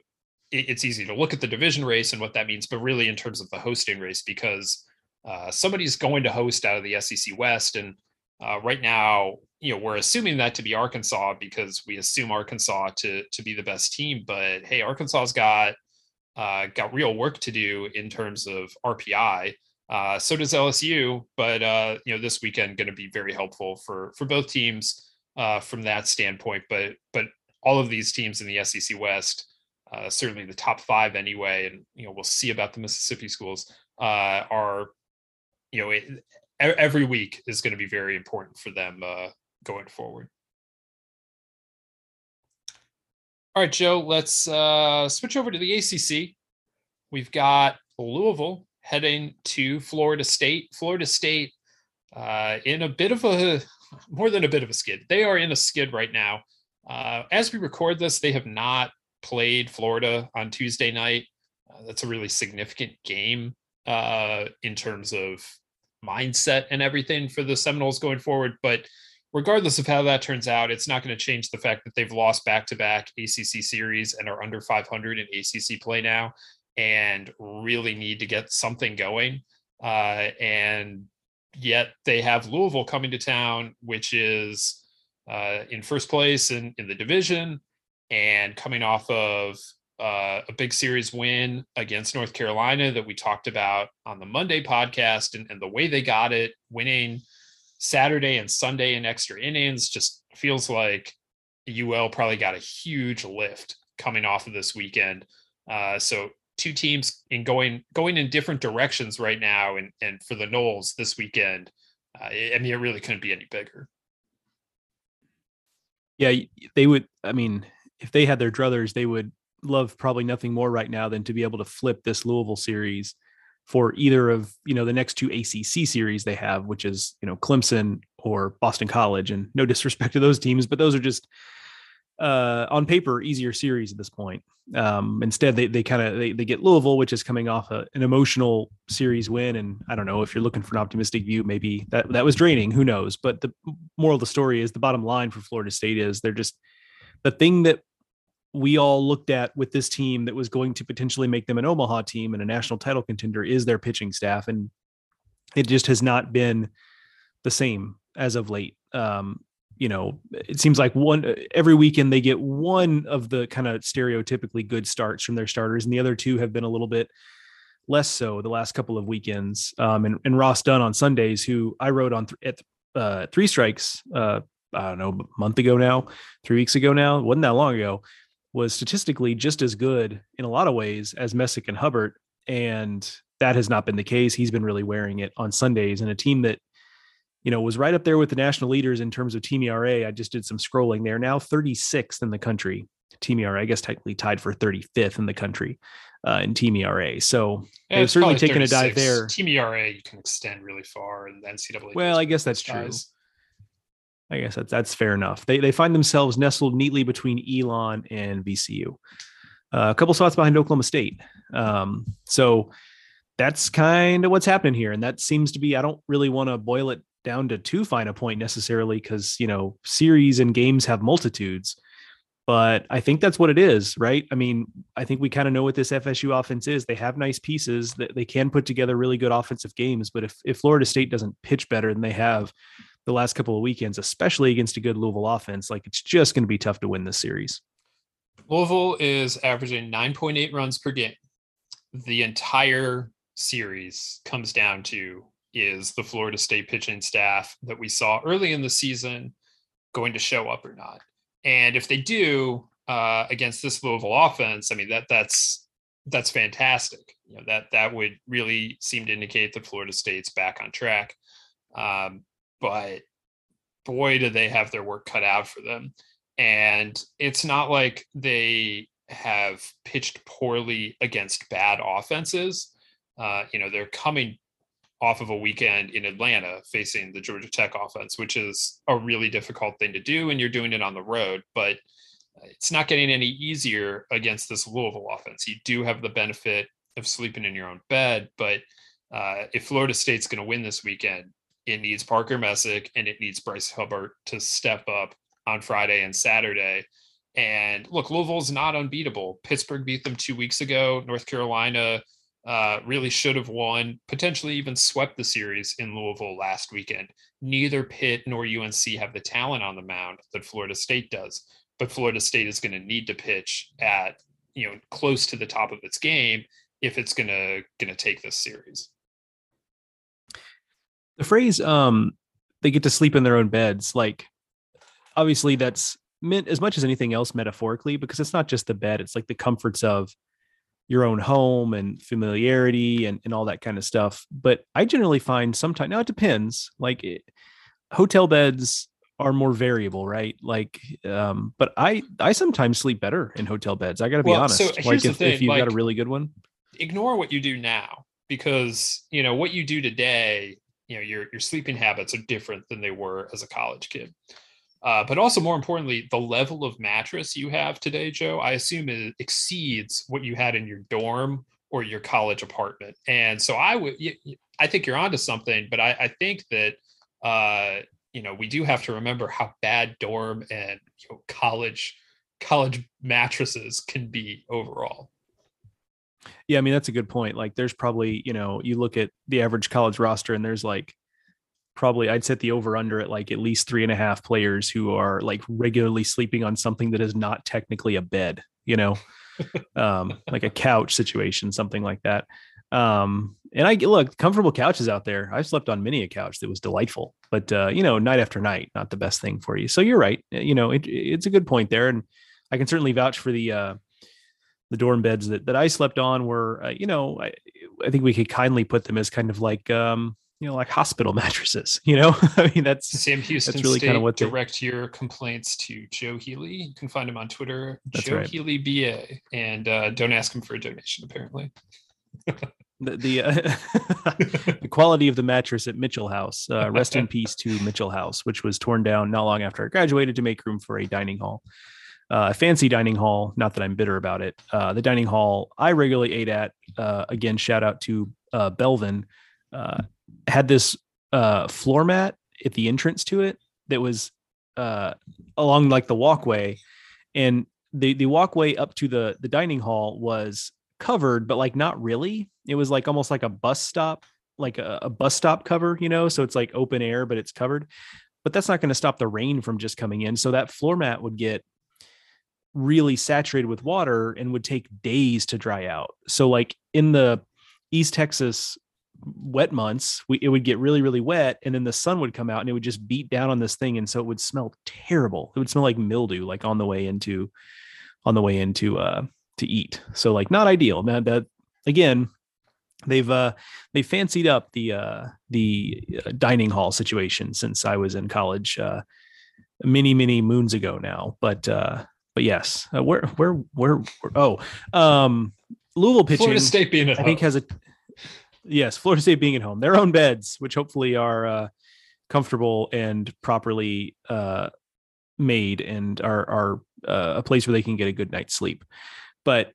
it, it's easy to look at the division race and what that means, but really in terms of the hosting race, because uh, somebody's going to host out of the SEC West, and uh, right now, you know, we're assuming that to be Arkansas because we assume Arkansas to to be the best team. But hey, Arkansas's got uh, got real work to do in terms of RPI. Uh, so does LSU, but uh, you know this weekend going to be very helpful for for both teams uh, from that standpoint. But but all of these teams in the SEC West, uh, certainly the top five anyway, and you know we'll see about the Mississippi schools uh, are you know it, every week is going to be very important for them uh, going forward. All right, Joe, let's uh, switch over to the ACC. we've got Louisville heading to Florida State. Florida State uh, in a bit of a more than a bit of a skid. They are in a skid right now. Uh, as we record this, they have not played Florida on Tuesday night. Uh, that's a really significant game uh, in terms of mindset and everything for the Seminoles going forward. But regardless of how that turns out, it's not going to change the fact that they've lost back to back ACC series and are under 500 in ACC play now and really need to get something going. Uh, and yet they have Louisville coming to town, which is uh, in first place in, in the division and coming off of uh, a big series win against North Carolina that we talked about on the Monday podcast and, and the way they got it, winning Saturday and Sunday in extra innings, just feels like UL probably got a huge lift coming off of this weekend. Uh, so two teams in going going in different directions right now, and and for the Noles this weekend, uh, I mean, it really couldn't be any bigger. Yeah, they would. I mean, if they had their druthers, they would love probably nothing more right now than to be able to flip this Louisville series for either of you know the next two ACC series they have, which is you know Clemson or Boston College. And no [LAUGHS] disrespect to those teams, but those are just uh, on paper easier series at this point. Um, instead, they they kind of they, they get Louisville, which is coming off a, an emotional series win, and I don't know if you're looking for an optimistic view, maybe that that was draining. Who knows? But the moral of the story is the bottom line for Florida State is they're just the thing that we all looked at with this team that was going to potentially make them an Omaha team and a national title contender is their pitching staff, and it just has not been the same as of late. Um, you know, it seems like one every weekend they get one of the kind of stereotypically good starts from their starters, and the other two have been a little bit less so the last couple of weekends. Um, and, and Ross Dunn on Sundays, who I wrote on th- at uh, three strikes, uh, I don't know, a month ago now, three weeks ago now, wasn't that long ago, was statistically just as good in a lot of ways as Messick and Hubbard. And that has not been the case. He's been really wearing it on Sundays and a team that you know, was right up there with the national leaders in terms of team ERA. I just did some scrolling. They're now 36th in the country. Team ERA, I guess, technically tied for 35th in the country uh, in team ERA. So yeah, they've certainly taken a dive there. Team ERA, you can extend really far, and the NCAA. Well, I guess that's true. I guess that's that's fair enough. They they find themselves nestled neatly between Elon and VCU, uh, a couple spots behind Oklahoma State. Um, so that's kind of what's happening here, and that seems to be. I don't really want to boil it down to too fine a point necessarily because you know series and games have multitudes but i think that's what it is right i mean i think we kind of know what this fsu offense is they have nice pieces that they can put together really good offensive games but if, if florida state doesn't pitch better than they have the last couple of weekends especially against a good louisville offense like it's just going to be tough to win this series louisville is averaging 9.8 runs per game the entire series comes down to is the Florida State pitching staff that we saw early in the season going to show up or not? And if they do uh, against this Louisville offense, I mean that that's that's fantastic. You know that that would really seem to indicate that Florida State's back on track. Um, but boy, do they have their work cut out for them. And it's not like they have pitched poorly against bad offenses. Uh, you know, they're coming off of a weekend in Atlanta facing the Georgia Tech offense, which is a really difficult thing to do, and you're doing it on the road. But it's not getting any easier against this Louisville offense. You do have the benefit of sleeping in your own bed, but uh, if Florida State's going to win this weekend, it needs Parker Messick and it needs Bryce Hubbard to step up on Friday and Saturday. And look, Louisville's not unbeatable. Pittsburgh beat them two weeks ago. North Carolina uh, really should have won, potentially even swept the series in Louisville last weekend. Neither Pitt nor UNC have the talent on the mound that Florida State does, but Florida State is going to need to pitch at you know close to the top of its game if it's going to going to take this series. The phrase um they get to sleep in their own beds like obviously that's meant as much as anything else metaphorically because it's not just the bed it's like the comforts of your own home and familiarity and, and all that kind of stuff. But I generally find sometimes now it depends. Like it, hotel beds are more variable, right? Like, um, but I I sometimes sleep better in hotel beds. I got to be well, honest. So like if, thing, if you've like, got a really good one. ignore what you do now because you know what you do today you know your your sleeping habits are different than they were as a college kid. Uh, but also more importantly the level of mattress you have today joe i assume it exceeds what you had in your dorm or your college apartment. And so i would i think you're onto something but i, I think that uh, you know we do have to remember how bad dorm and you know, college college mattresses can be overall yeah, I mean that's a good point. Like there's probably, you know, you look at the average college roster and there's like probably I'd set the over under at like at least three and a half players who are like regularly sleeping on something that is not technically a bed, you know, [LAUGHS] um, like a couch situation, something like that. Um, and I look comfortable couches out there. I've slept on many a couch that was delightful, but uh, you know, night after night, not the best thing for you. So you're right. You know, it, it's a good point there, and I can certainly vouch for the uh, the dorm beds that, that I slept on were, uh, you know, I, I, think we could kindly put them as kind of like, um, you know, like hospital [LAUGHS] mattresses, you know, [LAUGHS] I mean, that's Sam Houston that's really State, kind of what they, direct your complaints to Joe Healy. You can find him on Twitter, that's Joe right. Healy BA, and uh, don't ask him for a donation, apparently. the the, uh, [LAUGHS] the, quality of the mattress at Mitchell House. Uh, rest in peace to Mitchell House, which was torn down not long after I graduated to make room for a dining hall uh, a fancy dining hall. Not that I'm bitter about it. Uh, the dining hall I regularly ate at, uh, again, shout out to uh, Belvin, uh, had this uh, floor mat at the entrance to it that was along like the walkway, and the the walkway up to the the dining hall was covered, but like not really. It was like almost like a bus stop, like a, a bus stop cover, you know. So it's like open air, but it's covered. But that's not going to stop the rain from just coming in. So that floor mat would get really saturated with water and would take days to dry out. So like in the East Texas wet months, we, it would get really, really wet and then the sun would come out and it would just beat down on this thing. And so it would smell terrible. It would smell like mildew, like on the way into, on the way into, uh, to eat. So like not ideal. Now that again, they've, uh, they fancied up the, uh, the uh, dining hall situation since I was in college, uh, many, many moons ago now. But, uh, but yes, uh, where, where, where, where, oh, um, Louisville pitching. Florida State being at I home. think has a, yes, Florida State being at home, their own beds, which hopefully are uh, comfortable and properly uh, made and are, are uh, a place where they can get a good night's sleep. But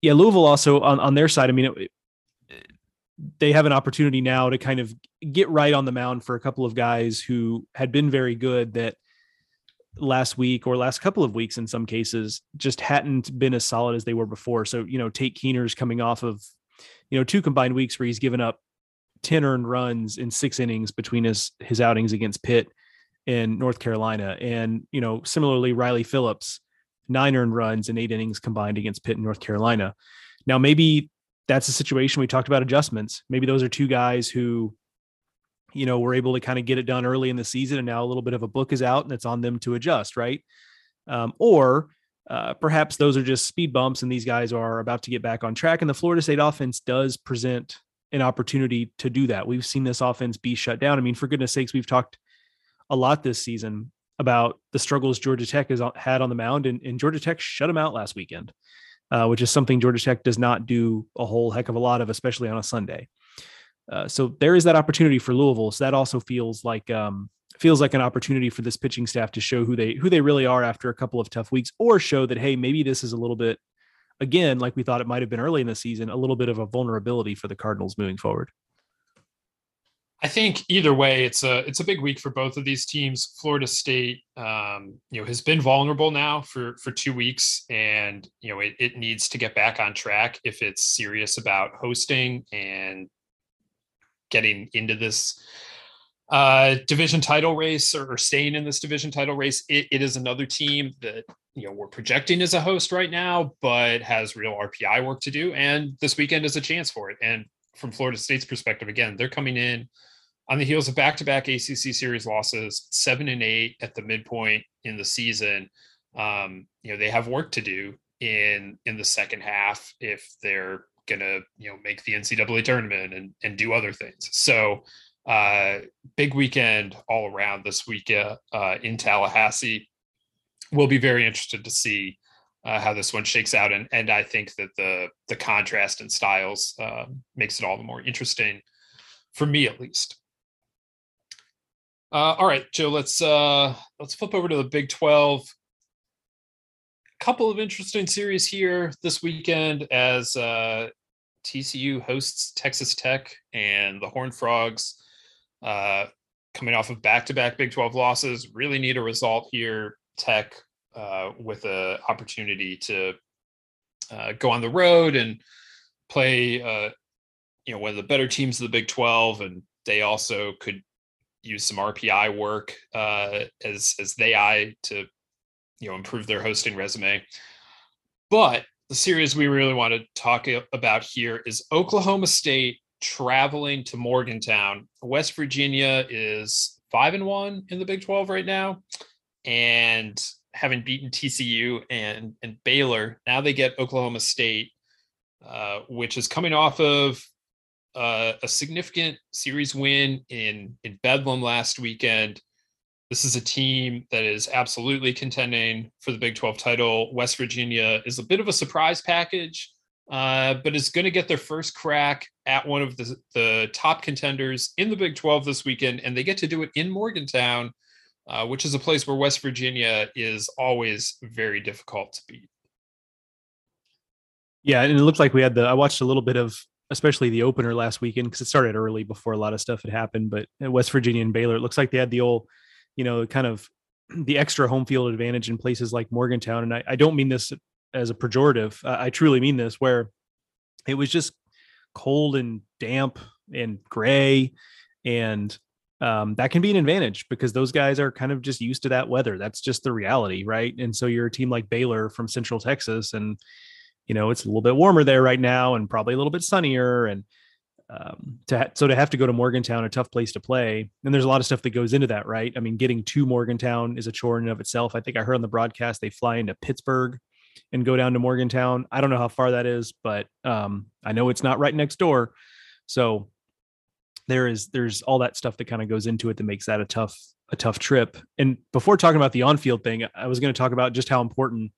yeah, Louisville also on, on their side, I mean, it, they have an opportunity now to kind of get right on the mound for a couple of guys who had been very good that last week or last couple of weeks in some cases just hadn't been as solid as they were before. So, you know, Tate Kuehner's coming off of, you know, two combined weeks where he's given up 10 earned runs in six innings between his his outings against Pitt and North Carolina. And, you know, similarly, Riley Phillips, nine earned runs in eight innings combined against Pitt and North Carolina. Now, maybe that's a situation we talked about adjustments. Maybe those are two guys who you know, were able to kind of get it done early in the season, and now a little bit of a book is out, and it's on them to adjust, right? Um, or uh, perhaps those are just speed bumps, and these guys are about to get back on track. And the Florida State offense does present an opportunity to do that. We've seen this offense be shut down. I mean, for goodness sakes, we've talked a lot this season about the struggles Georgia Tech has had on the mound, and, and Georgia Tech shut them out last weekend, uh, which is something Georgia Tech does not do a whole heck of a lot of, especially on a Sunday. Uh, so there is that opportunity for Louisville. So that also feels like um, feels like an opportunity for this pitching staff to show who they who they really are after a couple of tough weeks, or show that hey, maybe this is a little bit again like we thought it might have been early in the season, a little bit of a vulnerability for the Cardinals moving forward. I think either way, it's a it's a big week for both of these teams. Florida State, um, you know, has been vulnerable now for for two weeks, and you know it, it needs to get back on track if it's serious about hosting and getting into this uh, division title race or, or, staying in this division title race. It, it is another team that you know we're projecting as a host right now, but has real RPI work to do. And this weekend is a chance for it. And from Florida State's perspective, again, they're coming in on the heels of back-to-back ACC series losses, seven and eight at the midpoint in the season. Um, you know they have work to do in in the second half if they're gonna you know make the NCAA tournament and and do other things. So uh, big weekend all around this week uh, uh, in Tallahassee. We'll be very interested to see uh, how this one shakes out, and and I think that the the contrast in styles uh, makes it all the more interesting for me, at least. Uh, all right, Joe. Let's uh, let's flip over to the Big Twelve. A couple of interesting series here this weekend as TCU hosts Texas Tech and the Horned Frogs, uh, coming off of back-to-back Big Twelve losses, really need a result here. Tech uh, with an opportunity to uh, go on the road and play, uh, you know, one of the better teams of the Big Twelve, and they also could use some RPI work uh, as as they eye to you know improve their hosting resume. But the series we really want to talk about here is Oklahoma State traveling to Morgantown. West Virginia is five and one in the Big 12 right now. And having beaten TCU and, and Baylor, now they get Oklahoma State, uh, which is coming off of uh, a significant series win in in Bedlam last weekend. This is a team that is absolutely contending for the Big 12 title. West Virginia is a bit of a surprise package, uh, but is going to get their first crack at one of the, the top contenders in the Big 12 this weekend, and they get to do it in Morgantown, uh, which is a place where West Virginia is always very difficult to beat. Yeah, and it looked like we had the. I watched a little bit of especially the opener last weekend because it started early before a lot of stuff had happened. But West Virginia and Baylor, it looks like they had the old, you know, kind of [CLEARS THROAT] the extra home field advantage in places like Morgantown. And I, I don't mean this as a pejorative. Uh, I truly mean this, where it was just cold and damp and gray, and um, that can be an advantage because those guys are kind of just used to that weather. That's just the reality, right? And so you're a team like Baylor from Central Texas, and you know it's a little bit warmer there right now and probably a little bit sunnier and um, to ha- so to have to go to Morgantown, a tough place to play, and there's a lot of stuff that goes into that, right? I mean, getting to Morgantown is a chore in and of itself. I think I heard on the broadcast they fly into Pittsburgh and go down to Morgantown. I don't know how far that is, but um, I know it's not right next door. So there is there's all that stuff that kind of goes into it that makes that a tough a tough trip. And before talking about the on-field thing, I was going to talk about just how important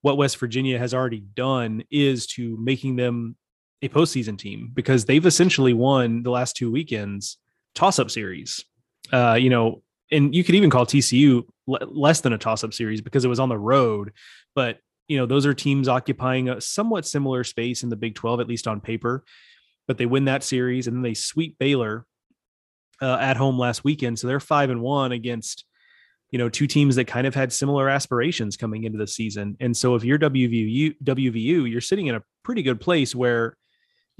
what West Virginia has already done is to making them a postseason team because they've essentially won the last two weekends toss-up series. Uh, you know, and you could even call TCU less than a toss-up series because it was on the road. But you know, those are teams occupying a somewhat similar space in the Big 12, at least on paper. But they win that series and then they sweep Baylor uh, at home last weekend, so they're five and one against you know, two teams that kind of had similar aspirations coming into the season. And so if you're WVU, WVU, you're sitting in a pretty good place where,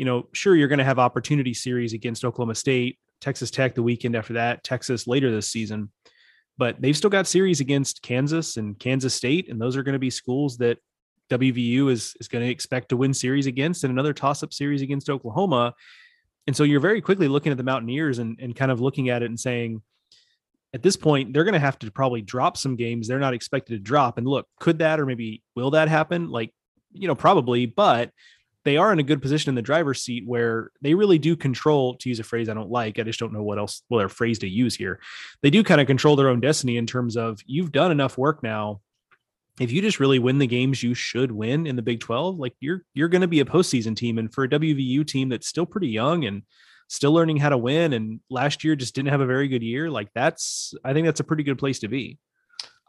you know, sure you're going to have opportunity series against Oklahoma State, Texas Tech the weekend after that, Texas later this season. But they've still got series against Kansas and Kansas State, and those are going to be schools that WVU is is going to expect to win series against, and another toss-up series against Oklahoma. And so you're very quickly looking at the Mountaineers and, and kind of looking at it and saying, at this point, they're going to have to probably drop some games they're not expected to drop. And look, could that or maybe will that happen? Like, you know, probably, but they are in a good position in the driver's seat where they really do control, to use a phrase I don't like. I just don't know what else, what their phrase to use here. They do kind of control their own destiny in terms of you've done enough work now. If you just really win the games you should win in the Big 12, like you're you're going to be a postseason team. And for a WVU team that's still pretty young and still learning how to win and last year just didn't have a very good year like that's i think that's a pretty good place to be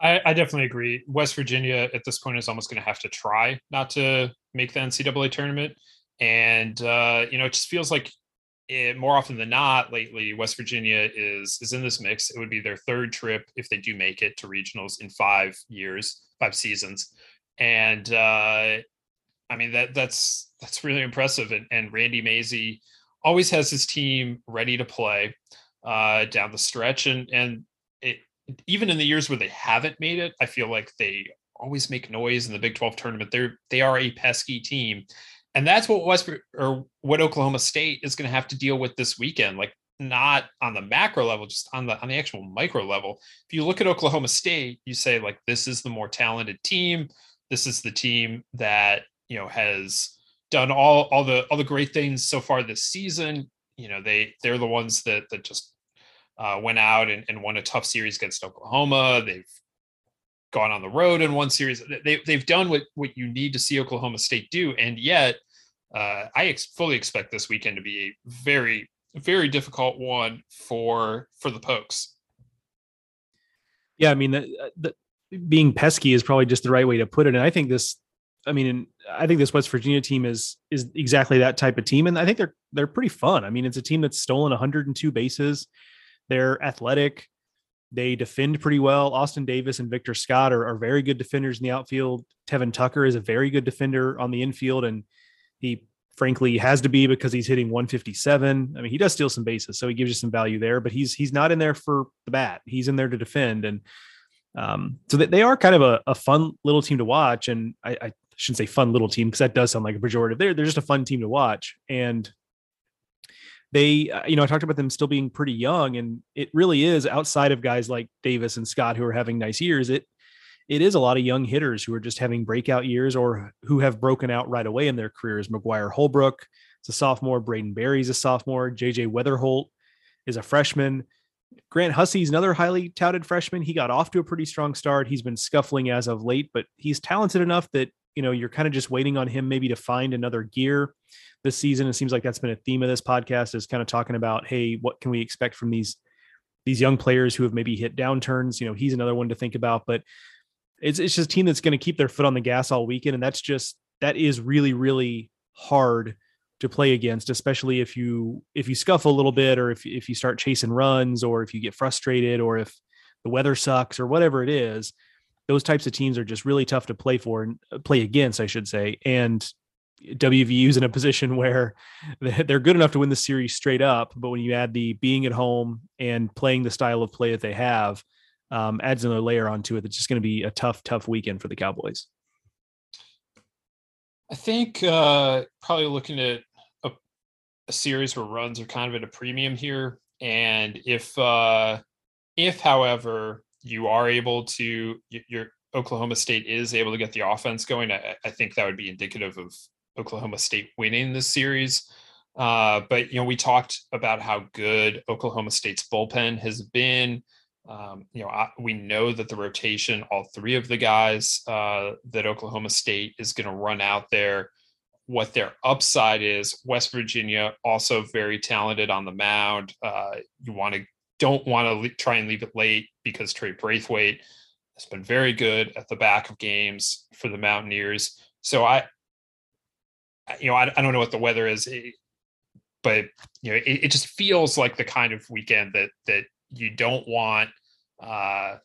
I, I definitely agree. West virginia at this point is almost going to have to try not to make the ncaa tournament. And uh, you know it just feels like it, more often than not lately west virginia is is in this mix. It would be their third trip if they do make it to regionals in five years five seasons. And uh, i mean that that's that's really impressive. And, and randy mazey always has his team ready to play uh, down the stretch, and and even in the years where they haven't made it, I feel like they always make noise in the Big 12 tournament. They're they are a pesky team, and that's what West or what Oklahoma State is going to have to deal with this weekend. Like not on the macro level, just on the on the actual micro level. If you look at Oklahoma State, you say like this is the more talented team. This is the team that you know has done all all the all the great things so far this season. You know, they they're the ones that that just uh, went out and, and won a tough series against Oklahoma. They've gone on the road in one series. They, they've done what, what you need to see Oklahoma State do. And yet, uh, I ex- fully expect this weekend to be a very, very difficult one for for the Pokes. Yeah, I mean, the, the, being pesky is probably just the right way to put it. And I think this, I mean, and I think this West Virginia team is is exactly that type of team, and I think they're they're pretty fun. I mean, it's a team that's stolen 102 bases. They're athletic. They defend pretty well. Austin Davis and Victor Scott are, are very good defenders in the outfield. Tevin Tucker is a very good defender on the infield, and he frankly has to be because he's hitting 157. I mean, he does steal some bases, so he gives you some value there. But he's he's not in there for the bat. He's in there to defend, and um, so they are kind of a, a fun little team to watch. And I, I shouldn't say fun little team because that does sound like a pejorative. They're they're just a fun team to watch, and they, uh, you know, I talked about them still being pretty young, and it really is outside of guys like Davis and Scott who are having nice years. It it is a lot of young hitters who are just having breakout years or who have broken out right away in their careers. McGwire Holbrook is a sophomore. Braden Barry's a sophomore. JJ Wetherholt is a freshman. Grant Hussey's another highly touted freshman. He got off to a pretty strong start. He's been scuffling as of late, but he's talented enough that you know you're kind of just waiting on him maybe to find another gear this season. It seems like that's been a theme of this podcast is kind of talking about, hey, what can we expect from these these young players who have maybe hit downturns? You know, he's another one to think about, but it's it's just a team that's going to keep their foot on the gas all weekend, and that's just that is really really hard to play against, especially if you if you scuffle a little bit, or if if you start chasing runs, or if you get frustrated, or if the weather sucks, or whatever it is. Those types of teams are just really tough to play for and uh, play against, I should say. And WVU's in a position [LAUGHS] where they're good enough to win the series straight up, but when you add the being at home and playing the style of play that they have, um, adds another layer onto it. It's just going to be a tough, tough weekend for the Cowboys. I think uh, probably looking at a, a, series where runs are kind of at a premium here, and if uh, if however you are able to your Oklahoma State is able to get the offense going, I, I think that would be indicative of Oklahoma State winning this series. Uh, but you know, we talked about how good Oklahoma State's bullpen has been. Um, you know, I, we know that the rotation, all three of the guys uh, that Oklahoma State is going to run out there, what their upside is. West Virginia also very talented on the mound. Uh, you want to don't want to le- try and leave it late because Trey Braithwaite has been very good at the back of games for the Mountaineers. So I, you know, I, I don't know what the weather is, eh, but you know, it, it just feels like the kind of weekend that that you don't want uh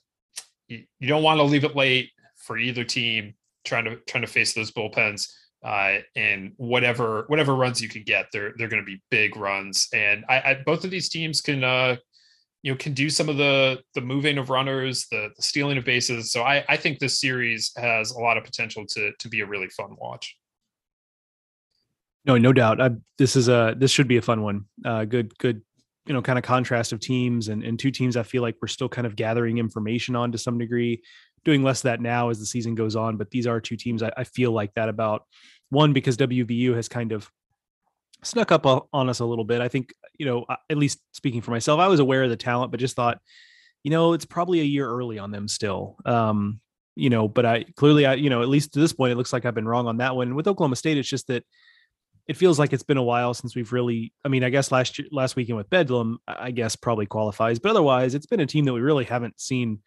you, you don't want to leave it late for either team trying to trying to face those bullpens uh and whatever whatever runs you can get they're they're going to be big runs and I, I both of these teams can uh you know can do some of the the moving of runners the, the stealing of bases so i i think this series has a lot of potential to to be a really fun watch no, no doubt. I, this is a this should be a fun one. Uh, good, good. You know, kind of contrast of teams and and two teams. I feel like we're still kind of gathering information on to some degree, doing less of that now as the season goes on. But these are two teams I, I feel like that about. One because WVU has kind of snuck up on us a little bit. I think you know, at least speaking for myself, I was aware of the talent, but just thought, you know, it's probably a year early on them still. Um, you know, but I clearly, I you know, at least to this point, it looks like I've been wrong on that one. With Oklahoma State, it's just that it feels like it's been a while since we've really i mean i guess last year last weekend with bedlam i guess probably qualifies but otherwise it's been a team that we really haven't seen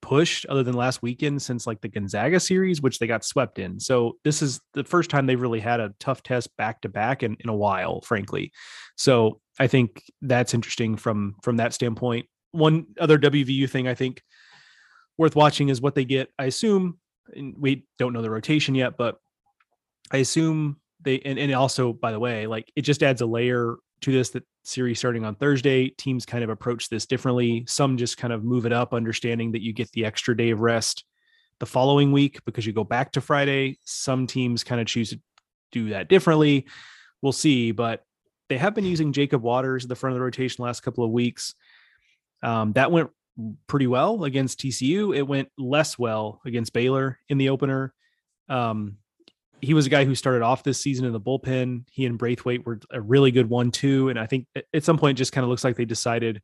pushed other than last weekend since like the gonzaga series which they got swept in so this is the first time they've really had a tough test back to back in, in a while frankly so i think that's interesting from from that standpoint. One other wvu thing i think worth watching is what they get i assume and we don't know the rotation yet but i assume they and, and also by the way like it just adds a layer to this that series starting on thursday. Teams kind of approach this differently. Some just kind of move it up understanding that you get the extra day of rest the following week because you go back to friday. Some teams kind of choose to do that differently. We'll see but they have been using jacob watters at the front of the rotation the last couple of weeks um, that went pretty well against tcu it went less well against baylor in the opener um, he was a guy who started off this season in the bullpen. He and Braithwaite were a really good one too. And I think at some point, just kind of looks like they decided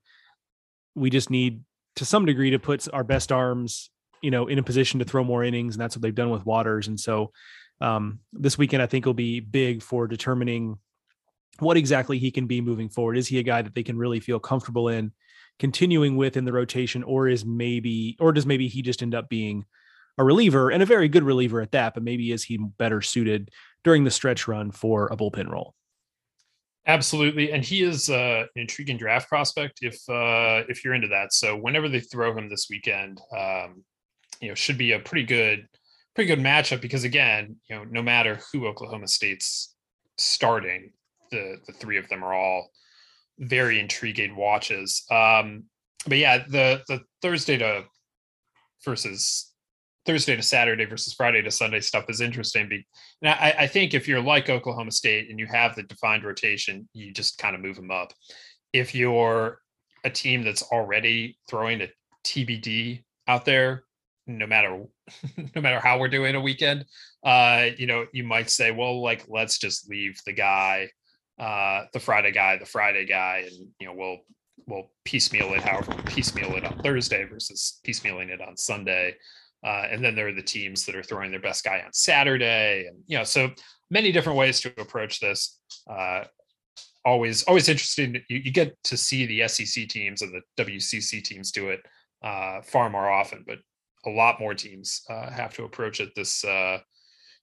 we just need to some degree to put our best arms you know, in a position to throw more innings, and that's what they've done with Watters. And so um, this weekend, I think will be big for determining what exactly he can be moving forward. Is he a guy that they can really feel comfortable in continuing with in the rotation, or is maybe, or does maybe he just end up being a reliever and a very good reliever at that, but maybe is he better suited during the stretch run for a bullpen role? Absolutely, and he is uh, an intriguing draft prospect if uh, if you're into that. So whenever they throw him this weekend, um, you know, should be a pretty good pretty good matchup because again, you know, no matter who Oklahoma State's starting, the the three of them are all very intriguing watches. Um, but yeah, the the Thursday to versus Thursday to Saturday versus Friday to Sunday stuff is interesting. And I, I think if you're like Oklahoma State and you have the defined rotation, you just kind of move them up. If you're a team that's already throwing a TBD out there, no matter [LAUGHS] no matter how we're doing a weekend, uh, you know, you might say, well, like let's just leave the guy, uh, the Friday guy, the Friday guy, and you know, we'll we'll piecemeal it however piecemeal it on Thursday versus piecemealing it on Sunday. Uh, and then there are the teams that are throwing their best guy on Saturday, and you know, so many different ways to approach this. Uh, always, always interesting. You, you, get to see the SEC teams and the WCC teams do it uh, far more often, but a lot more teams uh, have to approach it this uh,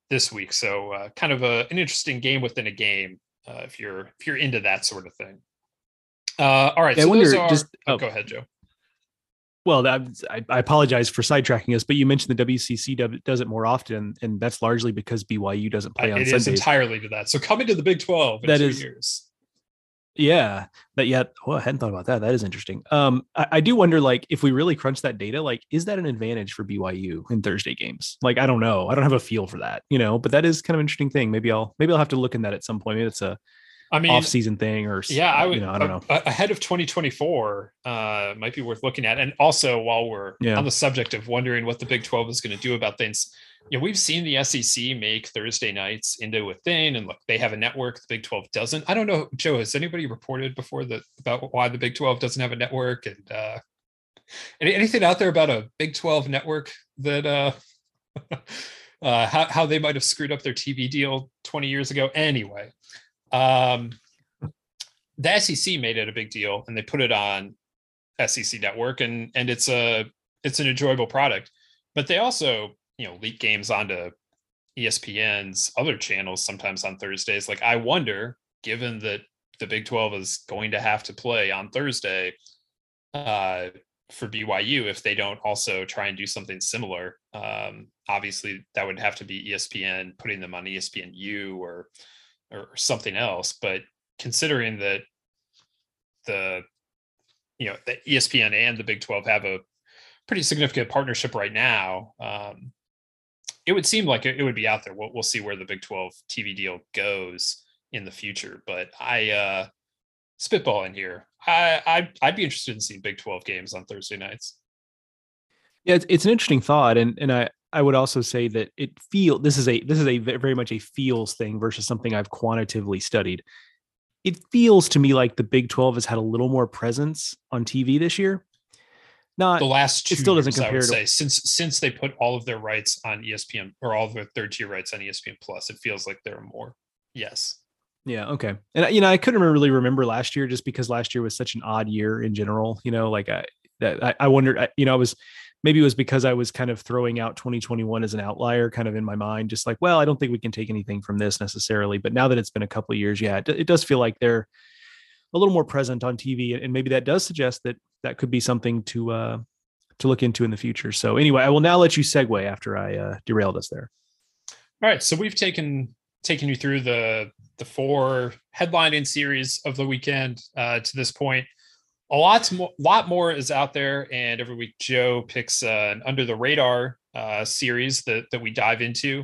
this week. So, uh, kind of a, an interesting game within a game if you're if you're into that sort of thing. Uh, all right, yeah, so I wonder, are, just oh, oh, go ahead, Joe well, I, I, apologize for sidetracking us, but you mentioned the WCC does it more often, and that's largely because BYU doesn't play on it Sundays. It is entirely to that. So coming to the Big Twelve in that two is, years. Yeah, but yet, well, I hadn't thought about that. That is interesting. Um, I, I, do wonder, like, if we really crunch that data, like, is that an advantage for BYU in Thursday games? Like, I don't know. I don't have a feel for that, you know. But that is kind of interesting thing. Maybe I'll maybe I'll have to look in that at some point. Maybe it's a I mean, off season thing or yeah, I would, you know, I don't know. ahead of 2024 uh, might be worth looking at. And also while we're yeah. on the subject of wondering what the Big 12 is going to do about things, you know, we've seen the SEC make Thursday nights into a thing and look, they have a network, the Big 12 doesn't. I don't know, Joe, has anybody reported before that about why the Big 12 doesn't have a network and uh any, anything out there about a Big 12 network that uh [LAUGHS] uh how, how they might have screwed up their TV deal 20 years ago anyway. Um, the SEC made it a big deal and they put it on SEC network and and it's a it's an enjoyable product. But they also, you know, leak games onto ESPN's other channels sometimes on Thursdays. Like I wonder, given that the Big 12 is going to have to play on Thursday uh, for BYU, if they don't also try and do something similar. Um, obviously, that would have to be ESPN putting them on ESPNU or or something else. But considering that the you know the ESPN and the Big 12 have a pretty significant partnership right now, um, it would seem like it, would be out there. We'll, we'll see where the Big 12 TV deal goes in the future. But I uh, spitball in here. I, I I'd be interested in seeing Big 12 games on Thursday nights. Yeah, it's, it's an interesting thought, and and I I would also say that it feel this is a this is a very much a feels thing versus something I've quantitatively studied. It feels to me like the Big 12 has had a little more presence on TV this year. Not the last two it still doesn't compare to say since since they put all of their rights on ESPN or all of their third tier rights on ESPN Plus, it feels like there are more. Yes. Yeah. Okay. And you know, I couldn't really remember last year just because last year was such an odd year in general. You know, like I that I, I wondered. You know, I was maybe it was because I was kind of throwing out 2021 as an outlier kind of in my mind, just like, well, I don't think we can take anything from this necessarily. But now that it's been a couple of years, yeah, it, it does feel like they're a little more present on TV. And maybe that does suggest that that could be something to, uh, to look into in the future. So anyway, I will now let you segue after I uh, derailed us there. All right. So we've taken, taken you through the, the four headlining series of the weekend uh, to this point a lot more, lot more is out there, and every week Joe picks uh, an under the radar uh, series that that we dive into,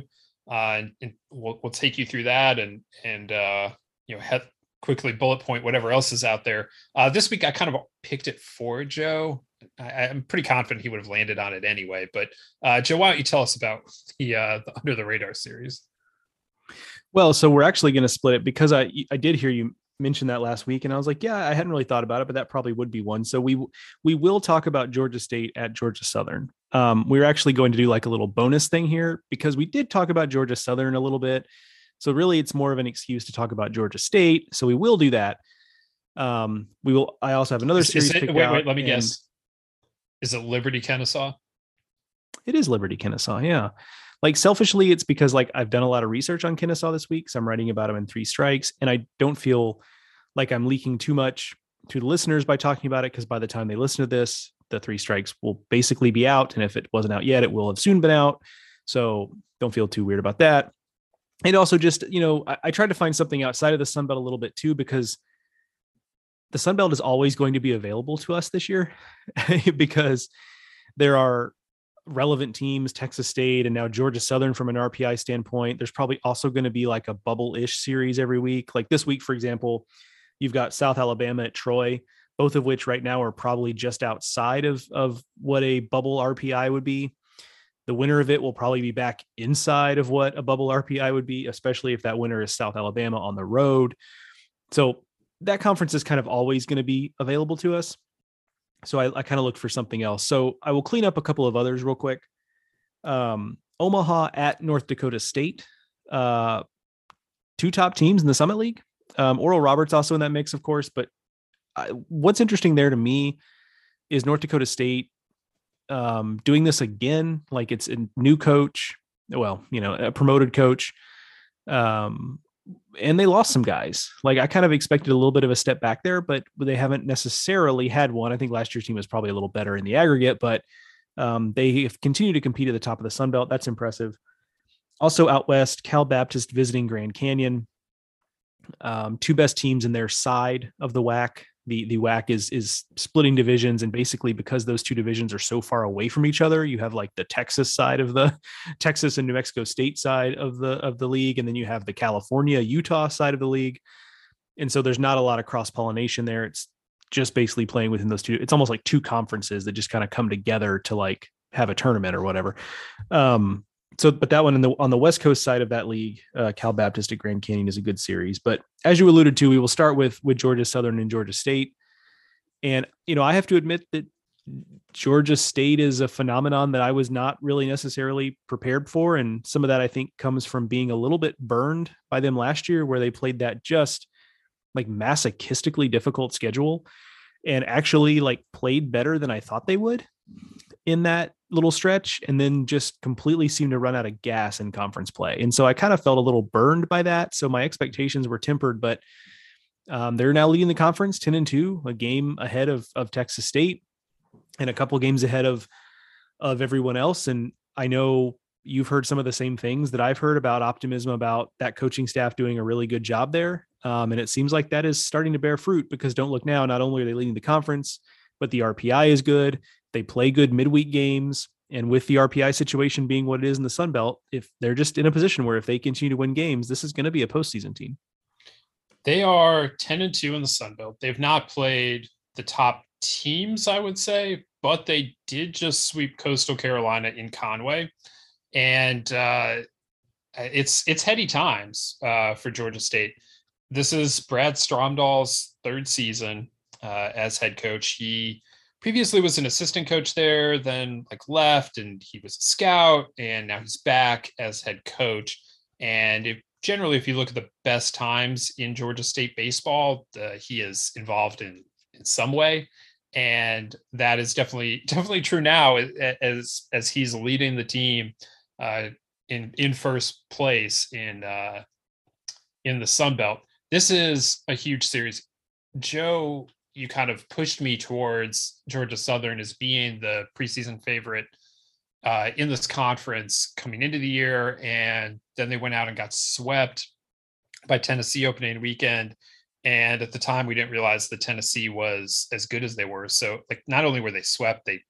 uh, and, and we'll we'll take you through that and and uh, you know he- quickly bullet point whatever else is out there. Uh, this week I kind of picked it for Joe. I, am pretty confident he would have landed on it anyway. But uh, Joe, why don't you tell us about the, the under the radar series? Well, so we're actually going to split it because I I did hear you mentioned that last week and I was like, yeah, I hadn't really thought about it, but that probably would be one. So we we will talk about Georgia State at Georgia Southern. Um, we are actually going to do like a little bonus thing here because we did talk about Georgia Southern a little bit. So really, it's more of an excuse to talk about Georgia State. So we will do that. Um, we will. I also have another Is- series. is it- wait, wait, let me guess. Is it Liberty Kennesaw? It is Liberty Kennesaw. Yeah. Like selfishly, it's because like I've done a lot of research on Kennesaw this week. So I'm writing about them in three strikes, and I don't feel like I'm leaking too much to the listeners by talking about it because by the time they listen to this, the three strikes will basically be out. And if it wasn't out yet, it will have soon been out. So don't feel too weird about that. And also just, you know, I, I tried to find something outside of the Sun Belt a little bit too, because the Sun Belt is always going to be available to us this year [LAUGHS] because there are relevant teams, Texas State and now Georgia Southern from an RPI standpoint. There's probably also going to be like a bubble ish series every week. Like this week, for example, you've got South Alabama at Troy, both of which right now are probably just outside of, of what a bubble RPI would be. The winner of it will probably be back inside of what a bubble RPI would be, especially if that winner is South Alabama on the road. So that conference is kind of always going to be available to us. So I, I kind of looked for something else. So I will clean up a couple of others real quick. Um, Omaha at North Dakota State, uh, two top teams in the Summit League. Um, Oral Roberts also in that mix, of course. But I, what's interesting there to me is North Dakota State um, doing this again. Like it's a new coach, well, you know, a promoted coach. Um, and they lost some guys. Like I kind of expected a little bit of a step back there, but they haven't necessarily had one. I think last year's team was probably a little better in the aggregate, but um, they have continued to compete at the top of the Sun Belt. That's impressive. Also out west, Cal Baptist visiting Grand Canyon. Um, two best teams in their side of the WAC. The the WAC is is splitting divisions, and basically because those two divisions are so far away from each other, you have like the Texas side of the [LAUGHS] Texas and New Mexico State side of the of the league, and then you have the California Utah side of the league. And so there's not a lot of cross pollination there. It's just basically playing within those two. It's almost like two conferences that just kind of come together to like have a tournament or whatever. Um, so, but that one in the on the West Coast side of that league, uh, Cal Baptist at Grand Canyon is a good series. But as you alluded to, we will start with with Georgia Southern and Georgia State. And you know, I have to admit that Georgia State is a phenomenon that I was not really necessarily prepared for, and some of that I think comes from being a little bit burned by them last year, where they played that just like masochistically difficult schedule, and actually like played better than I thought they would in that little stretch and then just completely seemed to run out of gas in conference play. And so I kind of felt a little burned by that. So my expectations were tempered, but um, they're now leading the conference 10 and 2, a game ahead of, of Texas State and a couple games ahead of of everyone else. And I know you've heard some of the same things that I've heard about optimism about that coaching staff doing a really good job there. Um, and it seems like that is starting to bear fruit because don't look now, not only are they leading the conference, but the RPI is good. They play good midweek games. And with the RPI situation being what it is in the Sun Belt, if they're just in a position where if they continue to win games, this is going to be a postseason team. They are 10 and 2 in the Sun Belt. They've not played the top teams, I would say, but they did just sweep Coastal Carolina in Conway. And uh, it's it's heady times uh, for Georgia State. This is Brad Stromdahl's third season uh, as head coach. He previously was an assistant coach there, then like left, and he was a scout, and now he's back as head coach. And if, generally, if you look at the best times in Georgia State baseball, the, he is involved in in some way, and that is definitely [LAUGHS] definitely true now as as he's leading the team uh, in in first place in uh, in the Sun Belt. This is a huge series. Joe, you kind of pushed me towards Georgia Southern as being the preseason favorite uh, in this conference coming into the year, and then they went out and got swept by Tennessee opening weekend. And at the time, we didn't realize that Tennessee was as good as they were. So, like, not only were they swept, they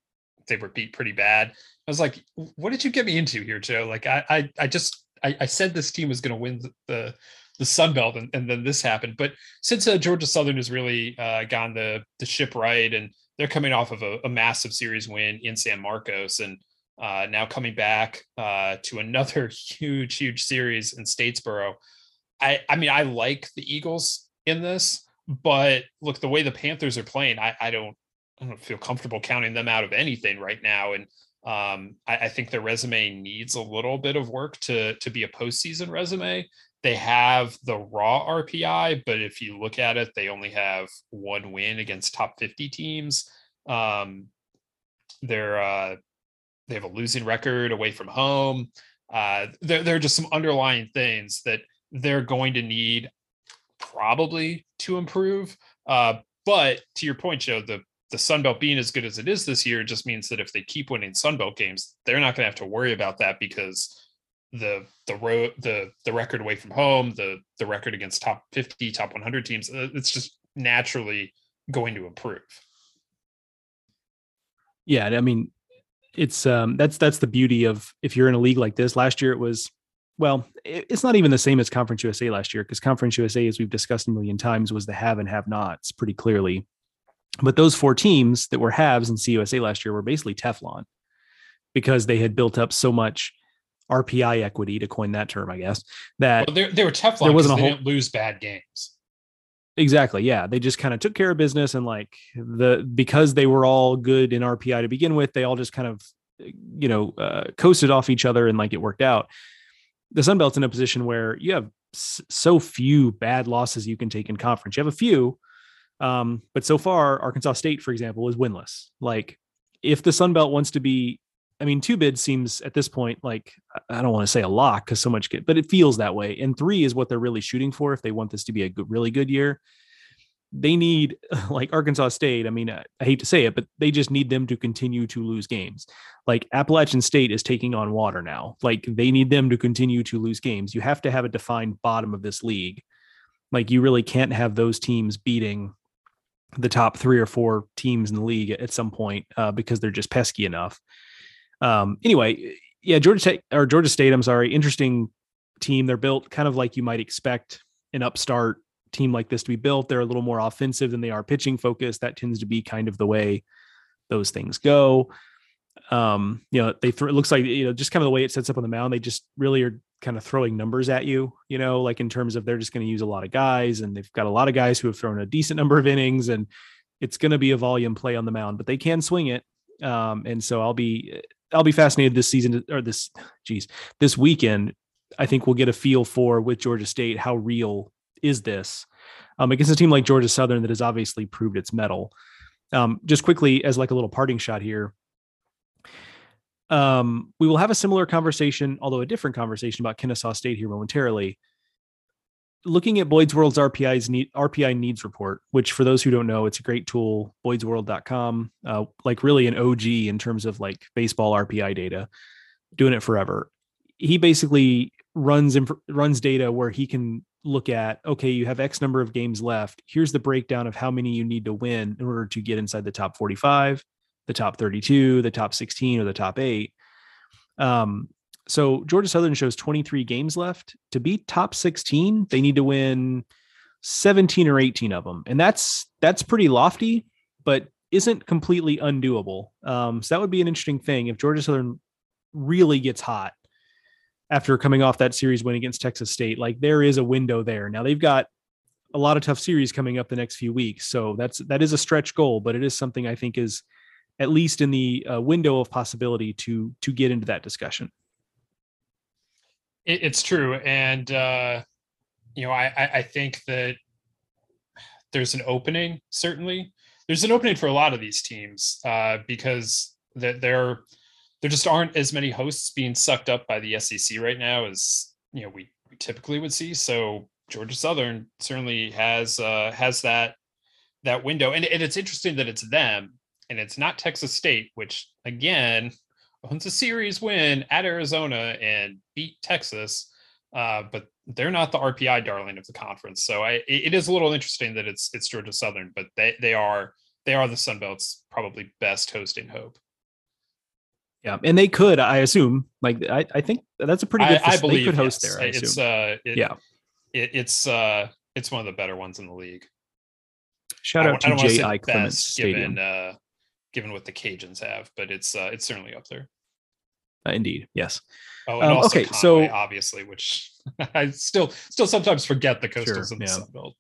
they were beat pretty bad. I was like, "What did you get me into here, Joe?" Like, I I, I just I, I said this team was going to win the, the Sun Belt, and, and then this happened. But since uh, Georgia Southern has really uh, gotten the the ship right, and they're coming off of a, a massive series win in San Marcos, and uh, now coming back uh, to another [LAUGHS] huge, huge series in Statesboro. I I mean, I like the Eagles in this, but look, the way the Panthers are playing, I, I don't I don't feel comfortable counting them out of anything right now. And Um, I, I, think their resume needs a little bit of work to to be a postseason resume. They have the raw RPI, but if you look at it, they only have one win against top 50 teams. Um, they're uh, they have a losing record away from home. Uh, there, there are just some underlying things that they're going to need probably to improve. Uh, but to your point, Joe, the the Sun Belt being as good as it is this year just means that if they keep winning Sun Belt games, they're not going to have to worry about that because the the road the the record away from home, the the record against top 50, top 100 teams, uh, it's just naturally going to improve. Yeah, I mean, it's um that's that's the beauty of if you're in a league like this. Last year it was well, it's not even the same as Conference USA last year because Conference USA, as we've discussed a million times, was the have and have nots pretty clearly. But those four teams that were haves in CUSA last year were basically Teflon because they had built up so much RPI equity, to coin that term, I guess. That well, they were Teflon. There wasn't a whole, didn't lose bad games. Exactly. Yeah, they just kind of took care of business, and like the because they were all good in RPI to begin with, they all just kind of you know uh, coasted off each other, and like it worked out the Sun Belt's in a position where you have so few bad losses you can take in conference. You have a few, um, but so far, Arkansas State, for example, is winless. Like, if the Sun Belt wants to be, I mean, two bid seems at this point like I don't want to say a lock because so much good, but it feels that way. And three is what they're really shooting for if they want this to be a good, really good year they need [LAUGHS] like Arkansas State. I mean, I, I, hate to say it, but they just need them to continue to lose games. Like Appalachian State is taking on water now. Like they need them to continue to lose games. You have to have a defined bottom of this league. Like you really can't have those teams beating the top three or four teams in the league at some point uh, because they're just pesky enough. Um, anyway, yeah, Georgia State or Georgia State. I'm sorry, interesting team. They're built kind of like you might expect an upstart team like this to be built. They're a little more offensive than they are pitching focused. That tends to be kind of the way those things go. Um, you know, they th- it looks like you know just kind of the way it sets up on the mound. They just really are kind of throwing numbers at you. You know, like in terms of they're just going to use a lot of guys, and they've got a lot of guys who have thrown a decent number of innings, and it's going to be a volume play on the mound. But they can swing it, um, and so I'll be I'll be fascinated this season or this, geez, this weekend. I think we'll get a feel for with Georgia State how real is this um, against a team like Georgia Southern that has obviously proved its mettle. Um, just quickly, as like a little parting shot here, um, we will have a similar conversation, although a different conversation about Kennesaw State here momentarily. Looking at Boyd's World's RPI's need, RPI needs report, which for those who don't know, it's a great tool, boydsworld.com, uh, like really an OG in terms of like baseball RPI data, doing it forever. He basically runs inf- runs data where he can look at okay you have x number of games left here's the breakdown of how many you need to win in order to get inside the top 45 the top 32 the top 16 or the top 8 um, so georgia southern shows 23 games left to beat top 16 they need to win 17 or 18 of them and that's that's pretty lofty but isn't completely undoable um, so that would be an interesting thing if georgia southern really gets hot after coming off that series win against Texas State. Like there is a window there. Now they've got a lot of tough series coming up the next few weeks, so that's that is a stretch goal, but it is something I think is at least in the uh, window of possibility to to get into that discussion. It, it's true, and uh, you know I I think that there's an opening certainly. There's an opening for a lot of these teams uh, because that they're there just aren't as many hosts being sucked up by the SEC right now as you know we, we typically would see. So Georgia Southern certainly has uh, has that that window, and, and it's interesting that it's them and it's not Texas State, which again owns a series win at Arizona and beat Texas, uh, but they're not the RPI darling of the conference. So I, it is a little interesting that it's it's Georgia Southern, but they they are they are the Sun Belt's probably best hosting hope. Yeah, and they could, I assume, like I, I think that's a pretty good. I, I believe they could host yes. there. I it's uh, it, yeah, it, it's uh, it's one of the better ones in the league. Shout out to J.I. Clements Stadium. Given, uh, given what the Cajuns have, but it's uh, it's certainly up there. Uh, indeed, yes. Oh, and um, also okay, Conway, so obviously, which [LAUGHS] I still still sometimes forget the coastals sure, in the yeah. Sun Belt.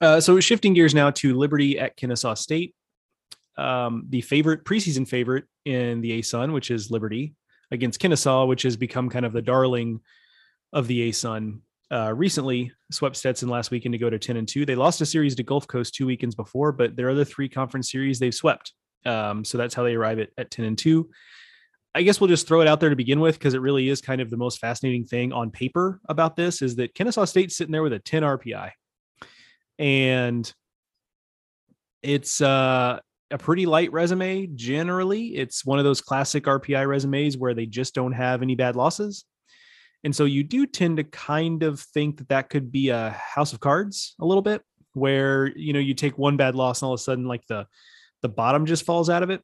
Uh, so shifting gears now to Liberty at Kennesaw State. um, the favorite preseason favorite in the ASUN, which is Liberty, against Kennesaw, which has become kind of the darling of the ASUN. Uh, recently swept Stetson last weekend to go to 10 and 2. They lost a series to Gulf Coast two weekends before, but their other three conference series they've swept. Um, so that's how they arrive at, at 10 and 2. I guess we'll just throw it out there to begin with because it really is kind of the most fascinating thing on paper about this is that Kennesaw State's sitting there with a 10 RPI. And it's uh, a pretty light resume generally. It's one of those classic RPI resumes where they just don't have any bad losses. And so you do tend to kind of think that that could be a house of cards a little bit where you know you take one bad loss and all of a sudden like the the bottom just falls out of it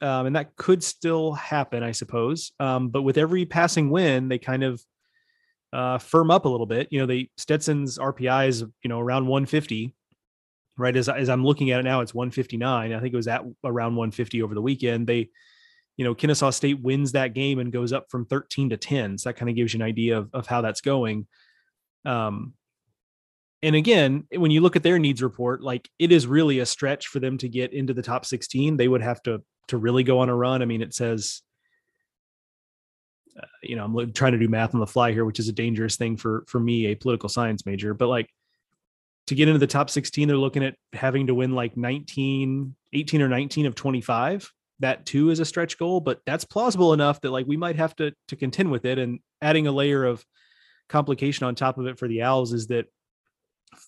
um, and that could still happen, I suppose. Um, but with every passing win, they kind of uh, firm up a little bit. You know, they Stetson's RPI is you know around 150, right? As as I'm looking at it now, it's 159. I think it was at around 150 over the weekend. They, you know, Kennesaw State wins that game and goes up from 13 to 10. So that kind of gives you an idea of of how that's going. Um, and again, when you look at their needs report, like it is really a stretch for them to get into the top 16. They would have to to really go on a run. I mean, it says, uh, you know, I'm trying to do math on the fly here, which is a dangerous thing for for me, a political science major. But like to get into the top 16, they're looking at having to win like 19, 18 or 19 of 25. That too is a stretch goal, but that's plausible enough that like we might have to to contend with it. And adding a layer of complication on top of it for the Owls is that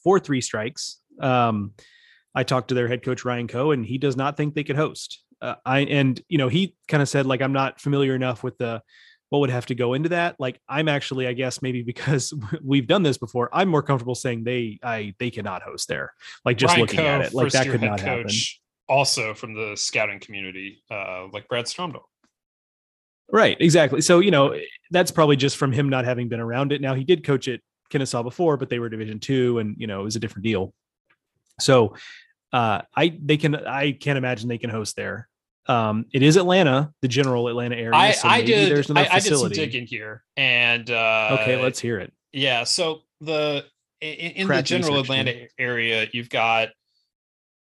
for three strikes. Um, I talked to their head coach Ryan Coe, and he does not think they could host uh, I and you know he kind of said like I'm not familiar enough with the what would have to go into that. Like I'm actually, I guess maybe [LAUGHS] because we've done this before, I'm more comfortable saying they I they cannot host there. Like just Ryan looking Coe, at it, like that could not coach, happen. Also from the scouting community, uh, like Brad Stromdahl. Right, exactly. So you know that's probably just from him not having been around it. Now he did coach at Kennesaw before, but they were Division two, and you know it was a different deal. So uh, I they can I can't imagine they can host there. Um, it is Atlanta, the general Atlanta area. I, so I did there's I, I, did some digging here, and uh, okay, let's hear it. Yeah, so the in, in the general Atlanta team. area, you've got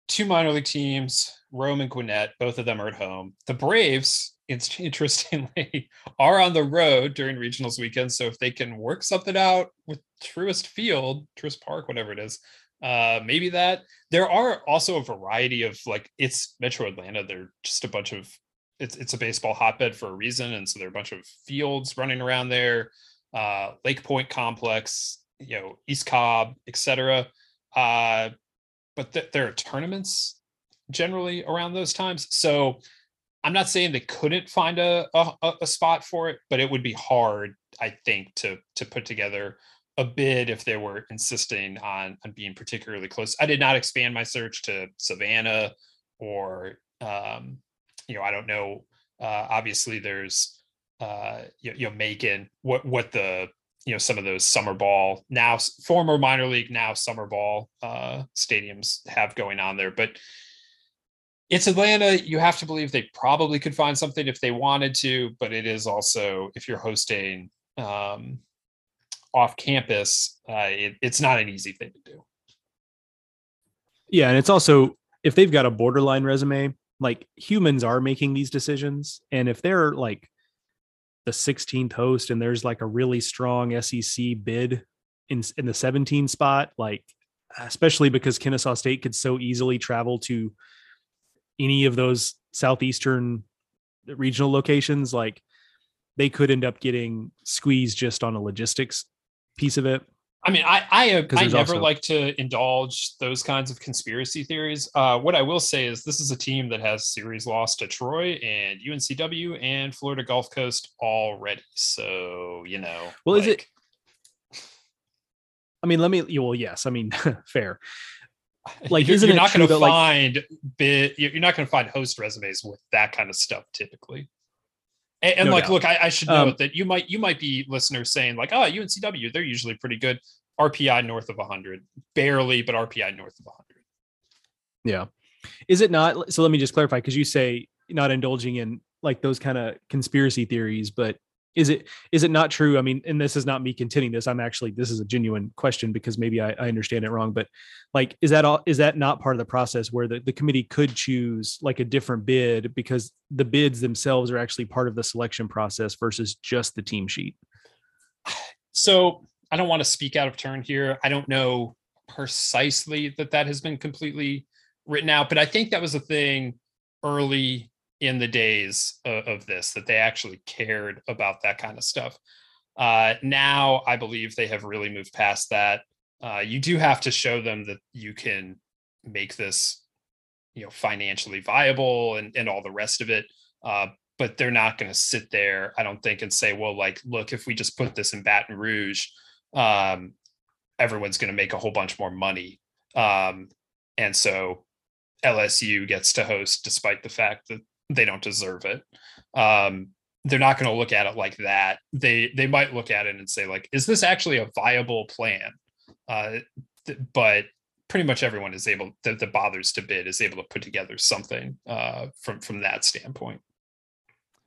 two minor league teams, Rome and Gwinnett. Both of them are at home. The Braves, it's [LAUGHS] interestingly, are on the road during regionals weekend. So if they can work something out with Truist Field, Truist Park, whatever it is, uh maybe that there are also a variety of like it's metro atlanta they're just a bunch of it's it's a baseball hotbed for a reason and so there are a bunch of fields running around there uh lake point complex you know east cobb etc uh but th- there are tournaments generally around those times so i'm not saying they couldn't find a, a a spot for it but it would be hard i think to to put together a bid if they were insisting on on being particularly close. I did not expand my search to Savannah or um, you know I don't know. Uh, obviously, there's uh, you, you know Macon. What what the you know some of those summer ball now former minor league now summer ball uh, stadiums have going on there, but it's Atlanta. You have to believe they probably could find something if they wanted to, but it is also if you're hosting um, off campus, uh, it, it's not an easy thing to do. Yeah, and it's also if they've got a borderline resume, like humans are making these decisions, and if they're like the 16th host and there's like a really strong SEC bid in in the 17 spot, like especially because Kennesaw State could so easily travel to any of those southeastern regional locations, like they could end up getting squeezed just on a logistics piece of it. I mean, I I, I never also... like to indulge those kinds of conspiracy theories. Uh, what I will say is this is a team that has series loss to Troy and UNCW and Florida Gulf Coast already. So you know, well, like... is it? I mean, let me. Well, yes. I mean, [LAUGHS] fair. [LAUGHS] Like, you're, you're not going to find like... bit. You're not going to find host resumes with that kind of stuff typically. And, and no like, doubt. look, I, I should note um, that you might you might be listeners saying like, oh, UNCW, they're usually pretty good. RPI north of 100, barely, but RPI north of 100. Yeah, is it not? So let me just clarify because you say not indulging in like those kind of conspiracy theories, but is it is it not true? I mean and this is not me contending this i'm actually this is a genuine question because maybe i, I understand it wrong but like is that all is that not part of the process where the, the committee could choose like a different bid because the bids themselves are actually part of the selection process versus just the team sheet? So i don't want to speak out of turn here. I don't know precisely that that has been completely written out but i think that was a thing early in the days of, of, this that they actually cared about that kind of stuff. Uh, now, I believe they have really moved past that. Uh, you do have to show them that you can make this, you know, financially viable and and all the rest of it. Uh, but they're not going to sit there, I don't think, and say, well, like, look, if we just put this in Baton Rouge, um, everyone's going to make a whole bunch more money. Um, and so LSU gets to host, despite the fact that they don't deserve it. Um, they're not going to look at it like that. They they might look at it and say like, is this actually a viable plan? Uh, th- but pretty much everyone is able that, that bothers to bid is able to put together something uh, from from that standpoint.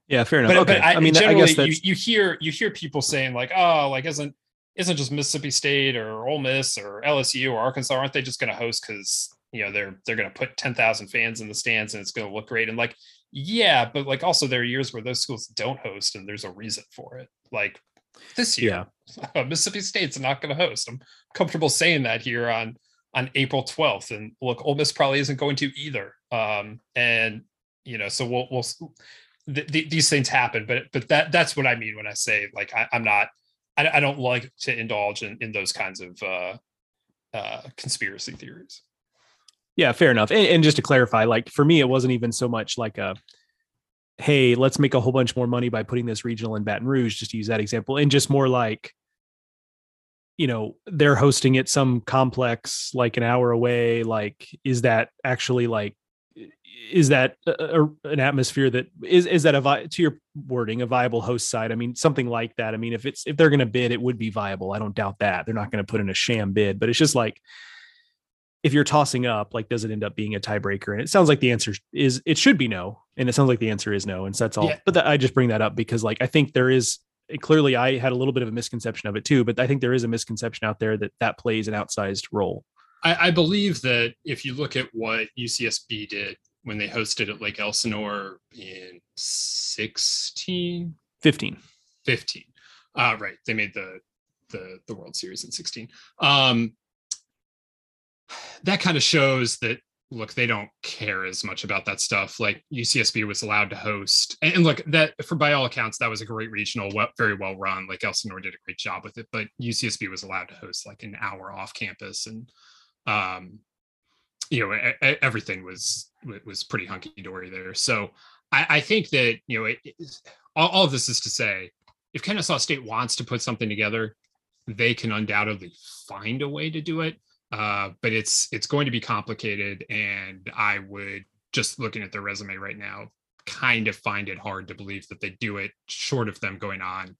Yeah, fair enough. But, okay. but I, I, mean, generally, I guess you, you hear you hear people saying like, oh, like isn't isn't just Mississippi State or Ole Miss or LSU or Arkansas aren't they just going to host because you know they're they're going to put 10,000 fans in the stands and it's going to look great and like yeah, but like also there are years where those schools don't host and there's a reason for it. Like this year, yeah. [LAUGHS] Mississippi State's not going to host. I'm comfortable saying that here on on April 12th. And look, Ole Miss probably isn't going to either. Um, and you know, so we'll we'll th- th- these things happen, but but that that's what I mean when I say like I, am not I, I, don't like to indulge in, in those kinds of uh, uh, conspiracy theories. Yeah, fair enough. And, and, just to clarify, like for me, it wasn't even so much like a, hey, let's make a whole bunch more money by putting this regional in Baton Rouge, just to use that example, and just more like, you know, they're hosting it some complex like an hour away. Like, is that actually like, is that a, a, an atmosphere that is is that a vi- to your wording a viable host site? I mean, something like that. I mean, if it's if they're going to bid, it would be viable. I don't doubt that they're not going to put in a sham bid, but it's just like if you're tossing up, like, does it end up being a tiebreaker? And it sounds like the answer is it should be no, and it sounds like the answer is no, and so that's all. Yeah. But I just bring that up because, like, I think there is clearly I had a little bit of a misconception of it too, but I think there is a misconception out there that that plays an outsized role. I, I believe that if you look at what UCSB did when they hosted at Lake Elsinore in 16, 15, 15, uh, right? They made the the the World Series in 16. Um, that kind of shows that look they don't care as much about that stuff. Like ucsb was allowed to host and, look that for by all accounts that was a great regional well, very well run. Like elsinore did a great job with it but ucsb was allowed to host like an hour off campus and um you know everything was was pretty hunky-dory there. So i, I think that you know it, all, all of this is to say if kennesaw state wants to put something together they can undoubtedly find a way to do it uh, but it's it's going to be complicated, and I would just looking at their resume right now, kind of find it hard to believe that they do it short of them going on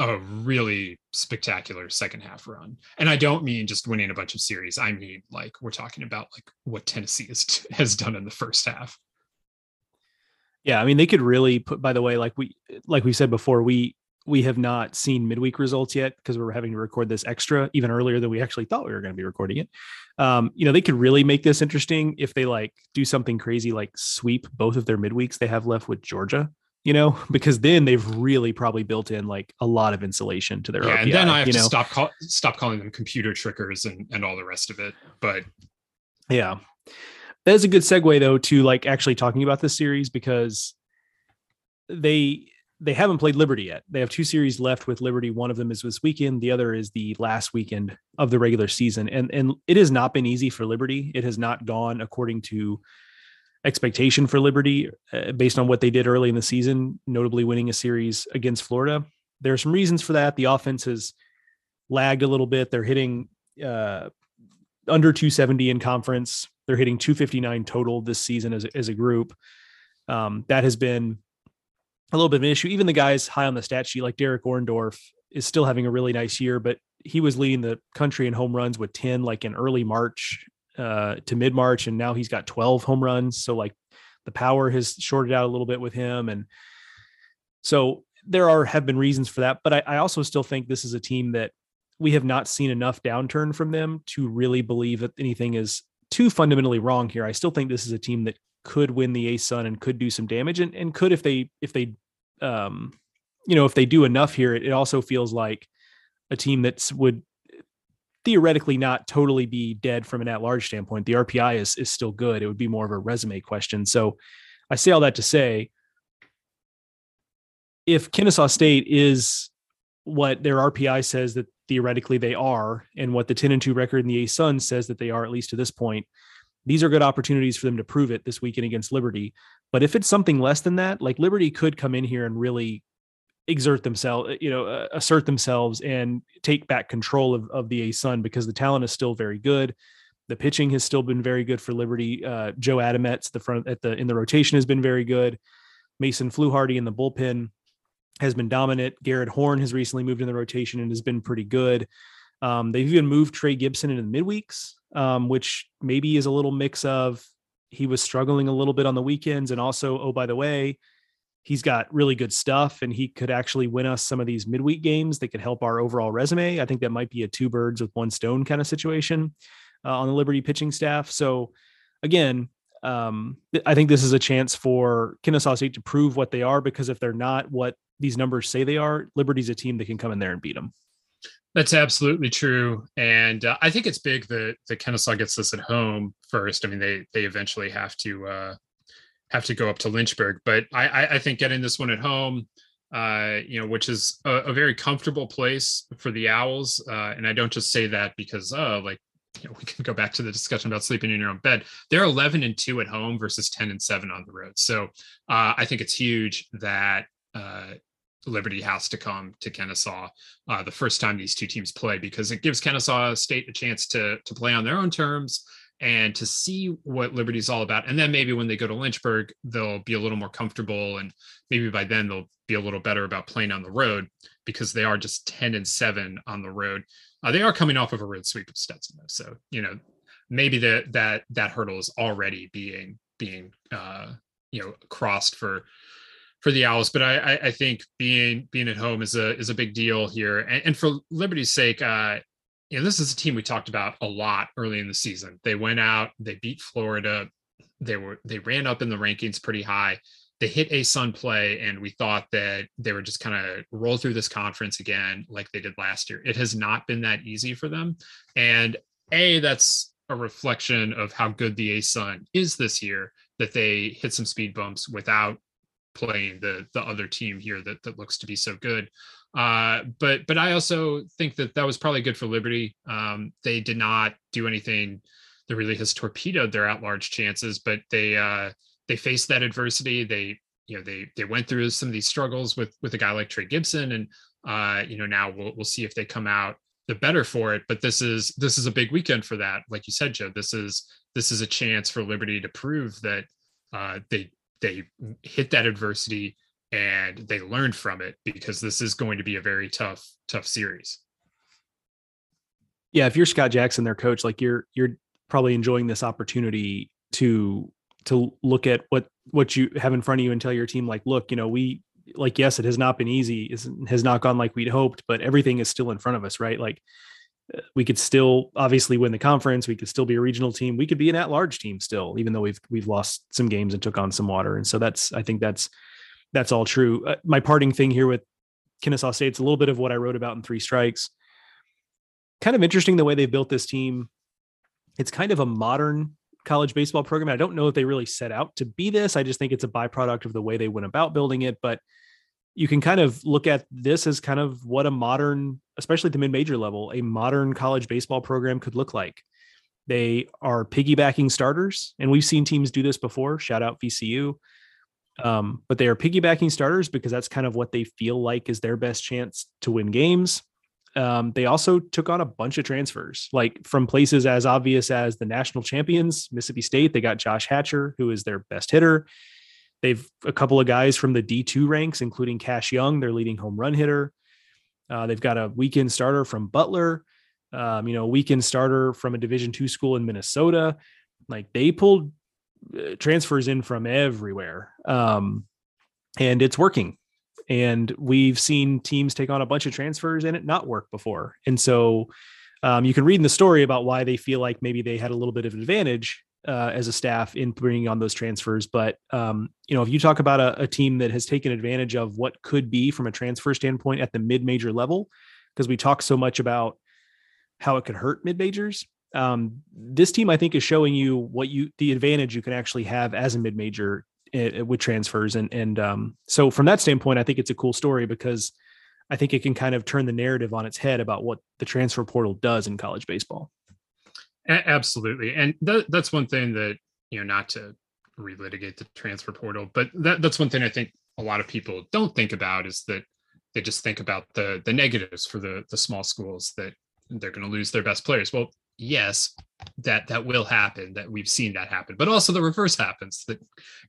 a really spectacular second half run. And I don't mean just winning a bunch of series. I mean like we're talking about like what Tennessee has [LAUGHS] has done in the first half. Yeah, I mean they could really put by the way like we like we said before we we have not seen midweek results yet because we're having to record this extra even earlier than we actually thought we were going to be recording it. Um, you know, they could really make this interesting if they like do something crazy like sweep both of their midweeks they have left with Georgia. You know, [LAUGHS] because then they've really probably built in like a lot of insulation to their. Yeah, RPI, and then I have to know? stop call, stop calling them computer trickers and and all the rest of it. But yeah, that is a good segue though to like actually talking about this series because they they haven't played Liberty yet. They have two series left with Liberty. One of them is this weekend. The other is the last weekend of the regular season. And and it has not been easy for Liberty. It has not gone according to expectation for Liberty uh, based on what they did early in the season, notably winning a series against Florida. There are some reasons for that. The offense has lagged a little bit. They're hitting uh, under 270 in conference. They're hitting 259 total this season as, as a group. Um, that has been a little bit of an issue. Even the guys high on the stat sheet, like Derek Orndorff, is still having a really nice year, but he was leading the country in home runs with 10 like in early March uh, to mid March, and now he's got 12 home runs. So like the power has shorted out a little bit with him, and so there are have been reasons for that, but I, I also still think this is a team that we have not seen enough downturn from them to really believe that anything is too fundamentally wrong here. I still think this is a team that could win the ASUN and could do some damage and, and could if they if they um you know if they do enough here, it, it also feels like a team that would theoretically not totally be dead from an at-large standpoint. The RPI is is still good. It would be more of a resume question. So I say all that to say if Kennesaw State is what their RPI says that theoretically they are, and what the 10 and 2 record in the ASUN says that they are, at least to this point, these are good opportunities for them to prove it this weekend against Liberty. But if it's something less than that, like Liberty could come in here and really exert themselves, you know, uh, assert themselves and take back control of, of the ASUN because the talent is still very good. The pitching has still been very good for Liberty. Uh, Joe Adametz, the front at the in the rotation has been very good. Mason Fluharty in the bullpen has been dominant. Garrett Horn has recently moved in the rotation and has been pretty good. Um, they've even moved Trey Gibson into the midweeks, um, which maybe is a little mix of he was struggling a little bit on the weekends, and also, oh by the way, he's got really good stuff, and he could actually win us some of these midweek games that could help our overall resume. I think that might be a two birds with one stone kind of situation uh, on the Liberty pitching staff. So again, um, I think this is a chance for Kennesaw State to prove what they are because if they're not what these numbers say they are, Liberty's a team that can come in there and beat them. That's absolutely true, and uh, I think it's big that that Kennesaw gets this at home first. I mean, they they eventually have to uh, have to go up to Lynchburg, but I, I think getting this one at home, uh, you know, which is a, a, very comfortable place for the Owls, uh, and I don't just say that because oh, like you know, [LAUGHS] we can go back to the discussion about sleeping in your own bed. They're 11 and two at home versus 10 and seven on the road. So uh, I think it's huge that uh, Liberty has to come to Kennesaw uh, the first time these two teams play because it gives Kennesaw State a chance to to play on their own terms and to see what Liberty's all about. And then maybe when they go to Lynchburg, they'll be a little more comfortable, and maybe by then they'll be a little better about playing on the road because they are just ten and seven on the road. Uh, they are coming off of a road sweep of Stetson, though, so you know maybe that that that hurdle is already being being uh, you know crossed for for the Owls, but I, I think being being at home is a is a big deal here, and, and for Liberty's sake, uh, you know, this is a team we talked about a lot early in the season. They went out, they beat Florida, they were they ran up in the rankings pretty high. They hit ASUN play, and we thought that they were just kind of roll through this conference again like they did last year. It has not been that easy for them, and a that's a reflection of how good the ASUN is this year that they hit some speed bumps without playing the the other team here that that looks to be so good. Uh, but but I also think that that was probably good for Liberty. Um, they did not do anything that really has torpedoed their at large chances, but they uh, they faced that adversity. They you know they they went through some of these struggles with with a guy like Trey Gibson, and uh, you know now we'll we'll see if they come out the better for it. But this is this is a big weekend for that. Like you said, Joe, this is this is a chance for Liberty to prove that uh, they they hit that adversity and they learned from it because this is going to be a very tough tough series. Yeah if you're scott jackson their coach like you're you're probably enjoying this opportunity to to look at what what you have in front of you and tell your team like look you know we like yes it has not been easy it has not gone like we'd hoped but everything is still in front of us right? Like we could still obviously win the conference. We could still be a regional team. We could be an at-large team still, even though we've we've lost some games and took on some water. And so that's I think that's that's all true. Uh, my parting thing here with Kennesaw State, it's a little bit of what I wrote about in Three Strikes. Kind of interesting the way they built this team. It's kind of a modern college baseball program. I don't know if they really set out to be this. I just think it's a byproduct of the way they went about building it. But you can kind of look at this as kind of what a modern, especially at the mid major level, a modern college baseball program could look like. They are piggybacking starters, and we've seen teams do this before. Shout out VCU. Um, but they are piggybacking starters because that's kind of what they feel like is their best chance to win games. Um, they also took on a bunch of transfers, like from places as obvious as the national champions, Mississippi State. They got Josh Hatcher, who is their best hitter. They've a couple of guys from the D2 ranks, including Cash Young, their leading home run hitter. Uh, they've got a weekend starter from Butler, um, you know, weekend starter from a Division two school in Minnesota. Like they pulled uh, transfers in from everywhere, um, and it's working. And we've seen teams take on a bunch of transfers and it not work before. And so um, you can read in the story about why they feel like maybe they had a little bit of an advantage uh, as a staff in bringing on those transfers. But um, you know, if you talk about a, a, team that has taken advantage of what could be from a transfer standpoint at the mid-major level, because we talk so much about how it could hurt mid-majors. Um, this team, I think, is showing you what you the advantage you can actually have as a mid-major uh, with transfers, and and um, so from that standpoint, I think it's a cool story because I think it can kind of turn the narrative on its head about what the transfer portal does in college baseball. A- absolutely, and th- that's one thing that you know, not to relitigate the transfer portal, but that that's one thing I think a lot of people don't think about is that they just think about the the negatives for the the small schools that they're going to lose their best players. Well, yes, that that will happen. That we've seen that happen, but also the reverse happens that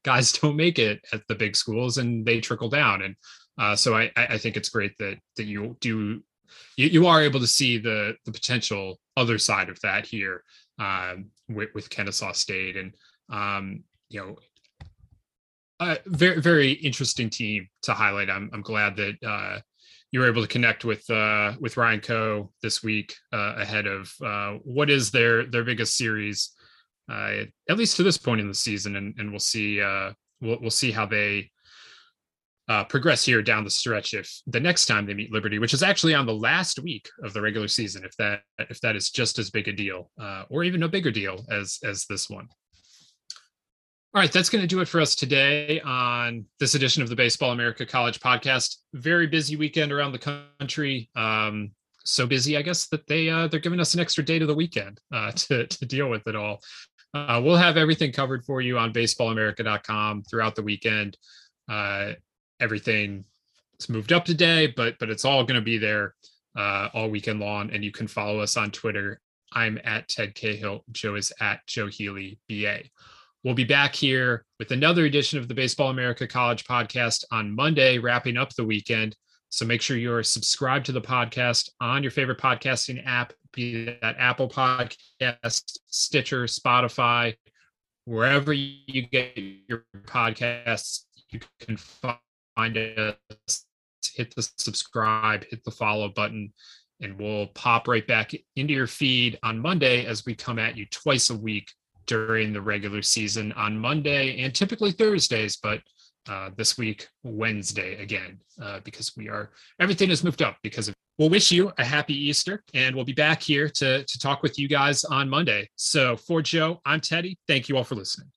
guys [LAUGHS] don't make it at the big schools and they trickle down. And uh, so I, I think it's great that that you do you, you are able to see the the potential other side of that here um, with, with Kennesaw State and um, you know a very very interesting team to highlight. I'm I'm glad that uh, you were able to connect with uh, with Ryan Coe this week uh, ahead of uh, what is their their biggest series, uh, at least to this point in the season, and and we'll see uh, we'll we'll see how they uh, progress here down the stretch if the next time they meet Liberty, which is actually on the last week of the regular season, if that if that is just as big a deal uh, or even a bigger deal as as this one. All right, that's going to do it for us today on this edition of the Baseball America College Podcast. Very busy weekend around the country. Um, so busy, I guess, that they uh, they're giving us an extra day to the weekend uh, [LAUGHS] to to deal with it all. Uh, we'll have everything covered for you on baseballamerica.com throughout the weekend. Uh, everything it's moved up today, but but it's all going to be there uh, all weekend long. And you can follow us on Twitter. I'm at Ted Cahill. Joe is at Joe Healy BA. We'll be back here with another edition of the Baseball America College podcast on Monday, wrapping up the weekend. So make sure you're subscribed to the podcast on your favorite podcasting app, be that Apple Podcast, Stitcher, Spotify, wherever you get your podcasts, you can find find us, hit the subscribe, hit the follow button, and we'll pop right back into your feed on Monday as we come at you twice a week during the regular season on Monday and typically Thursdays, but uh, this week Wednesday again uh, because we are everything has moved up because of. We'll wish you a happy Easter, and we'll be back here to to talk with you guys on Monday. So for Joe, I'm Teddy. Thank you all for listening.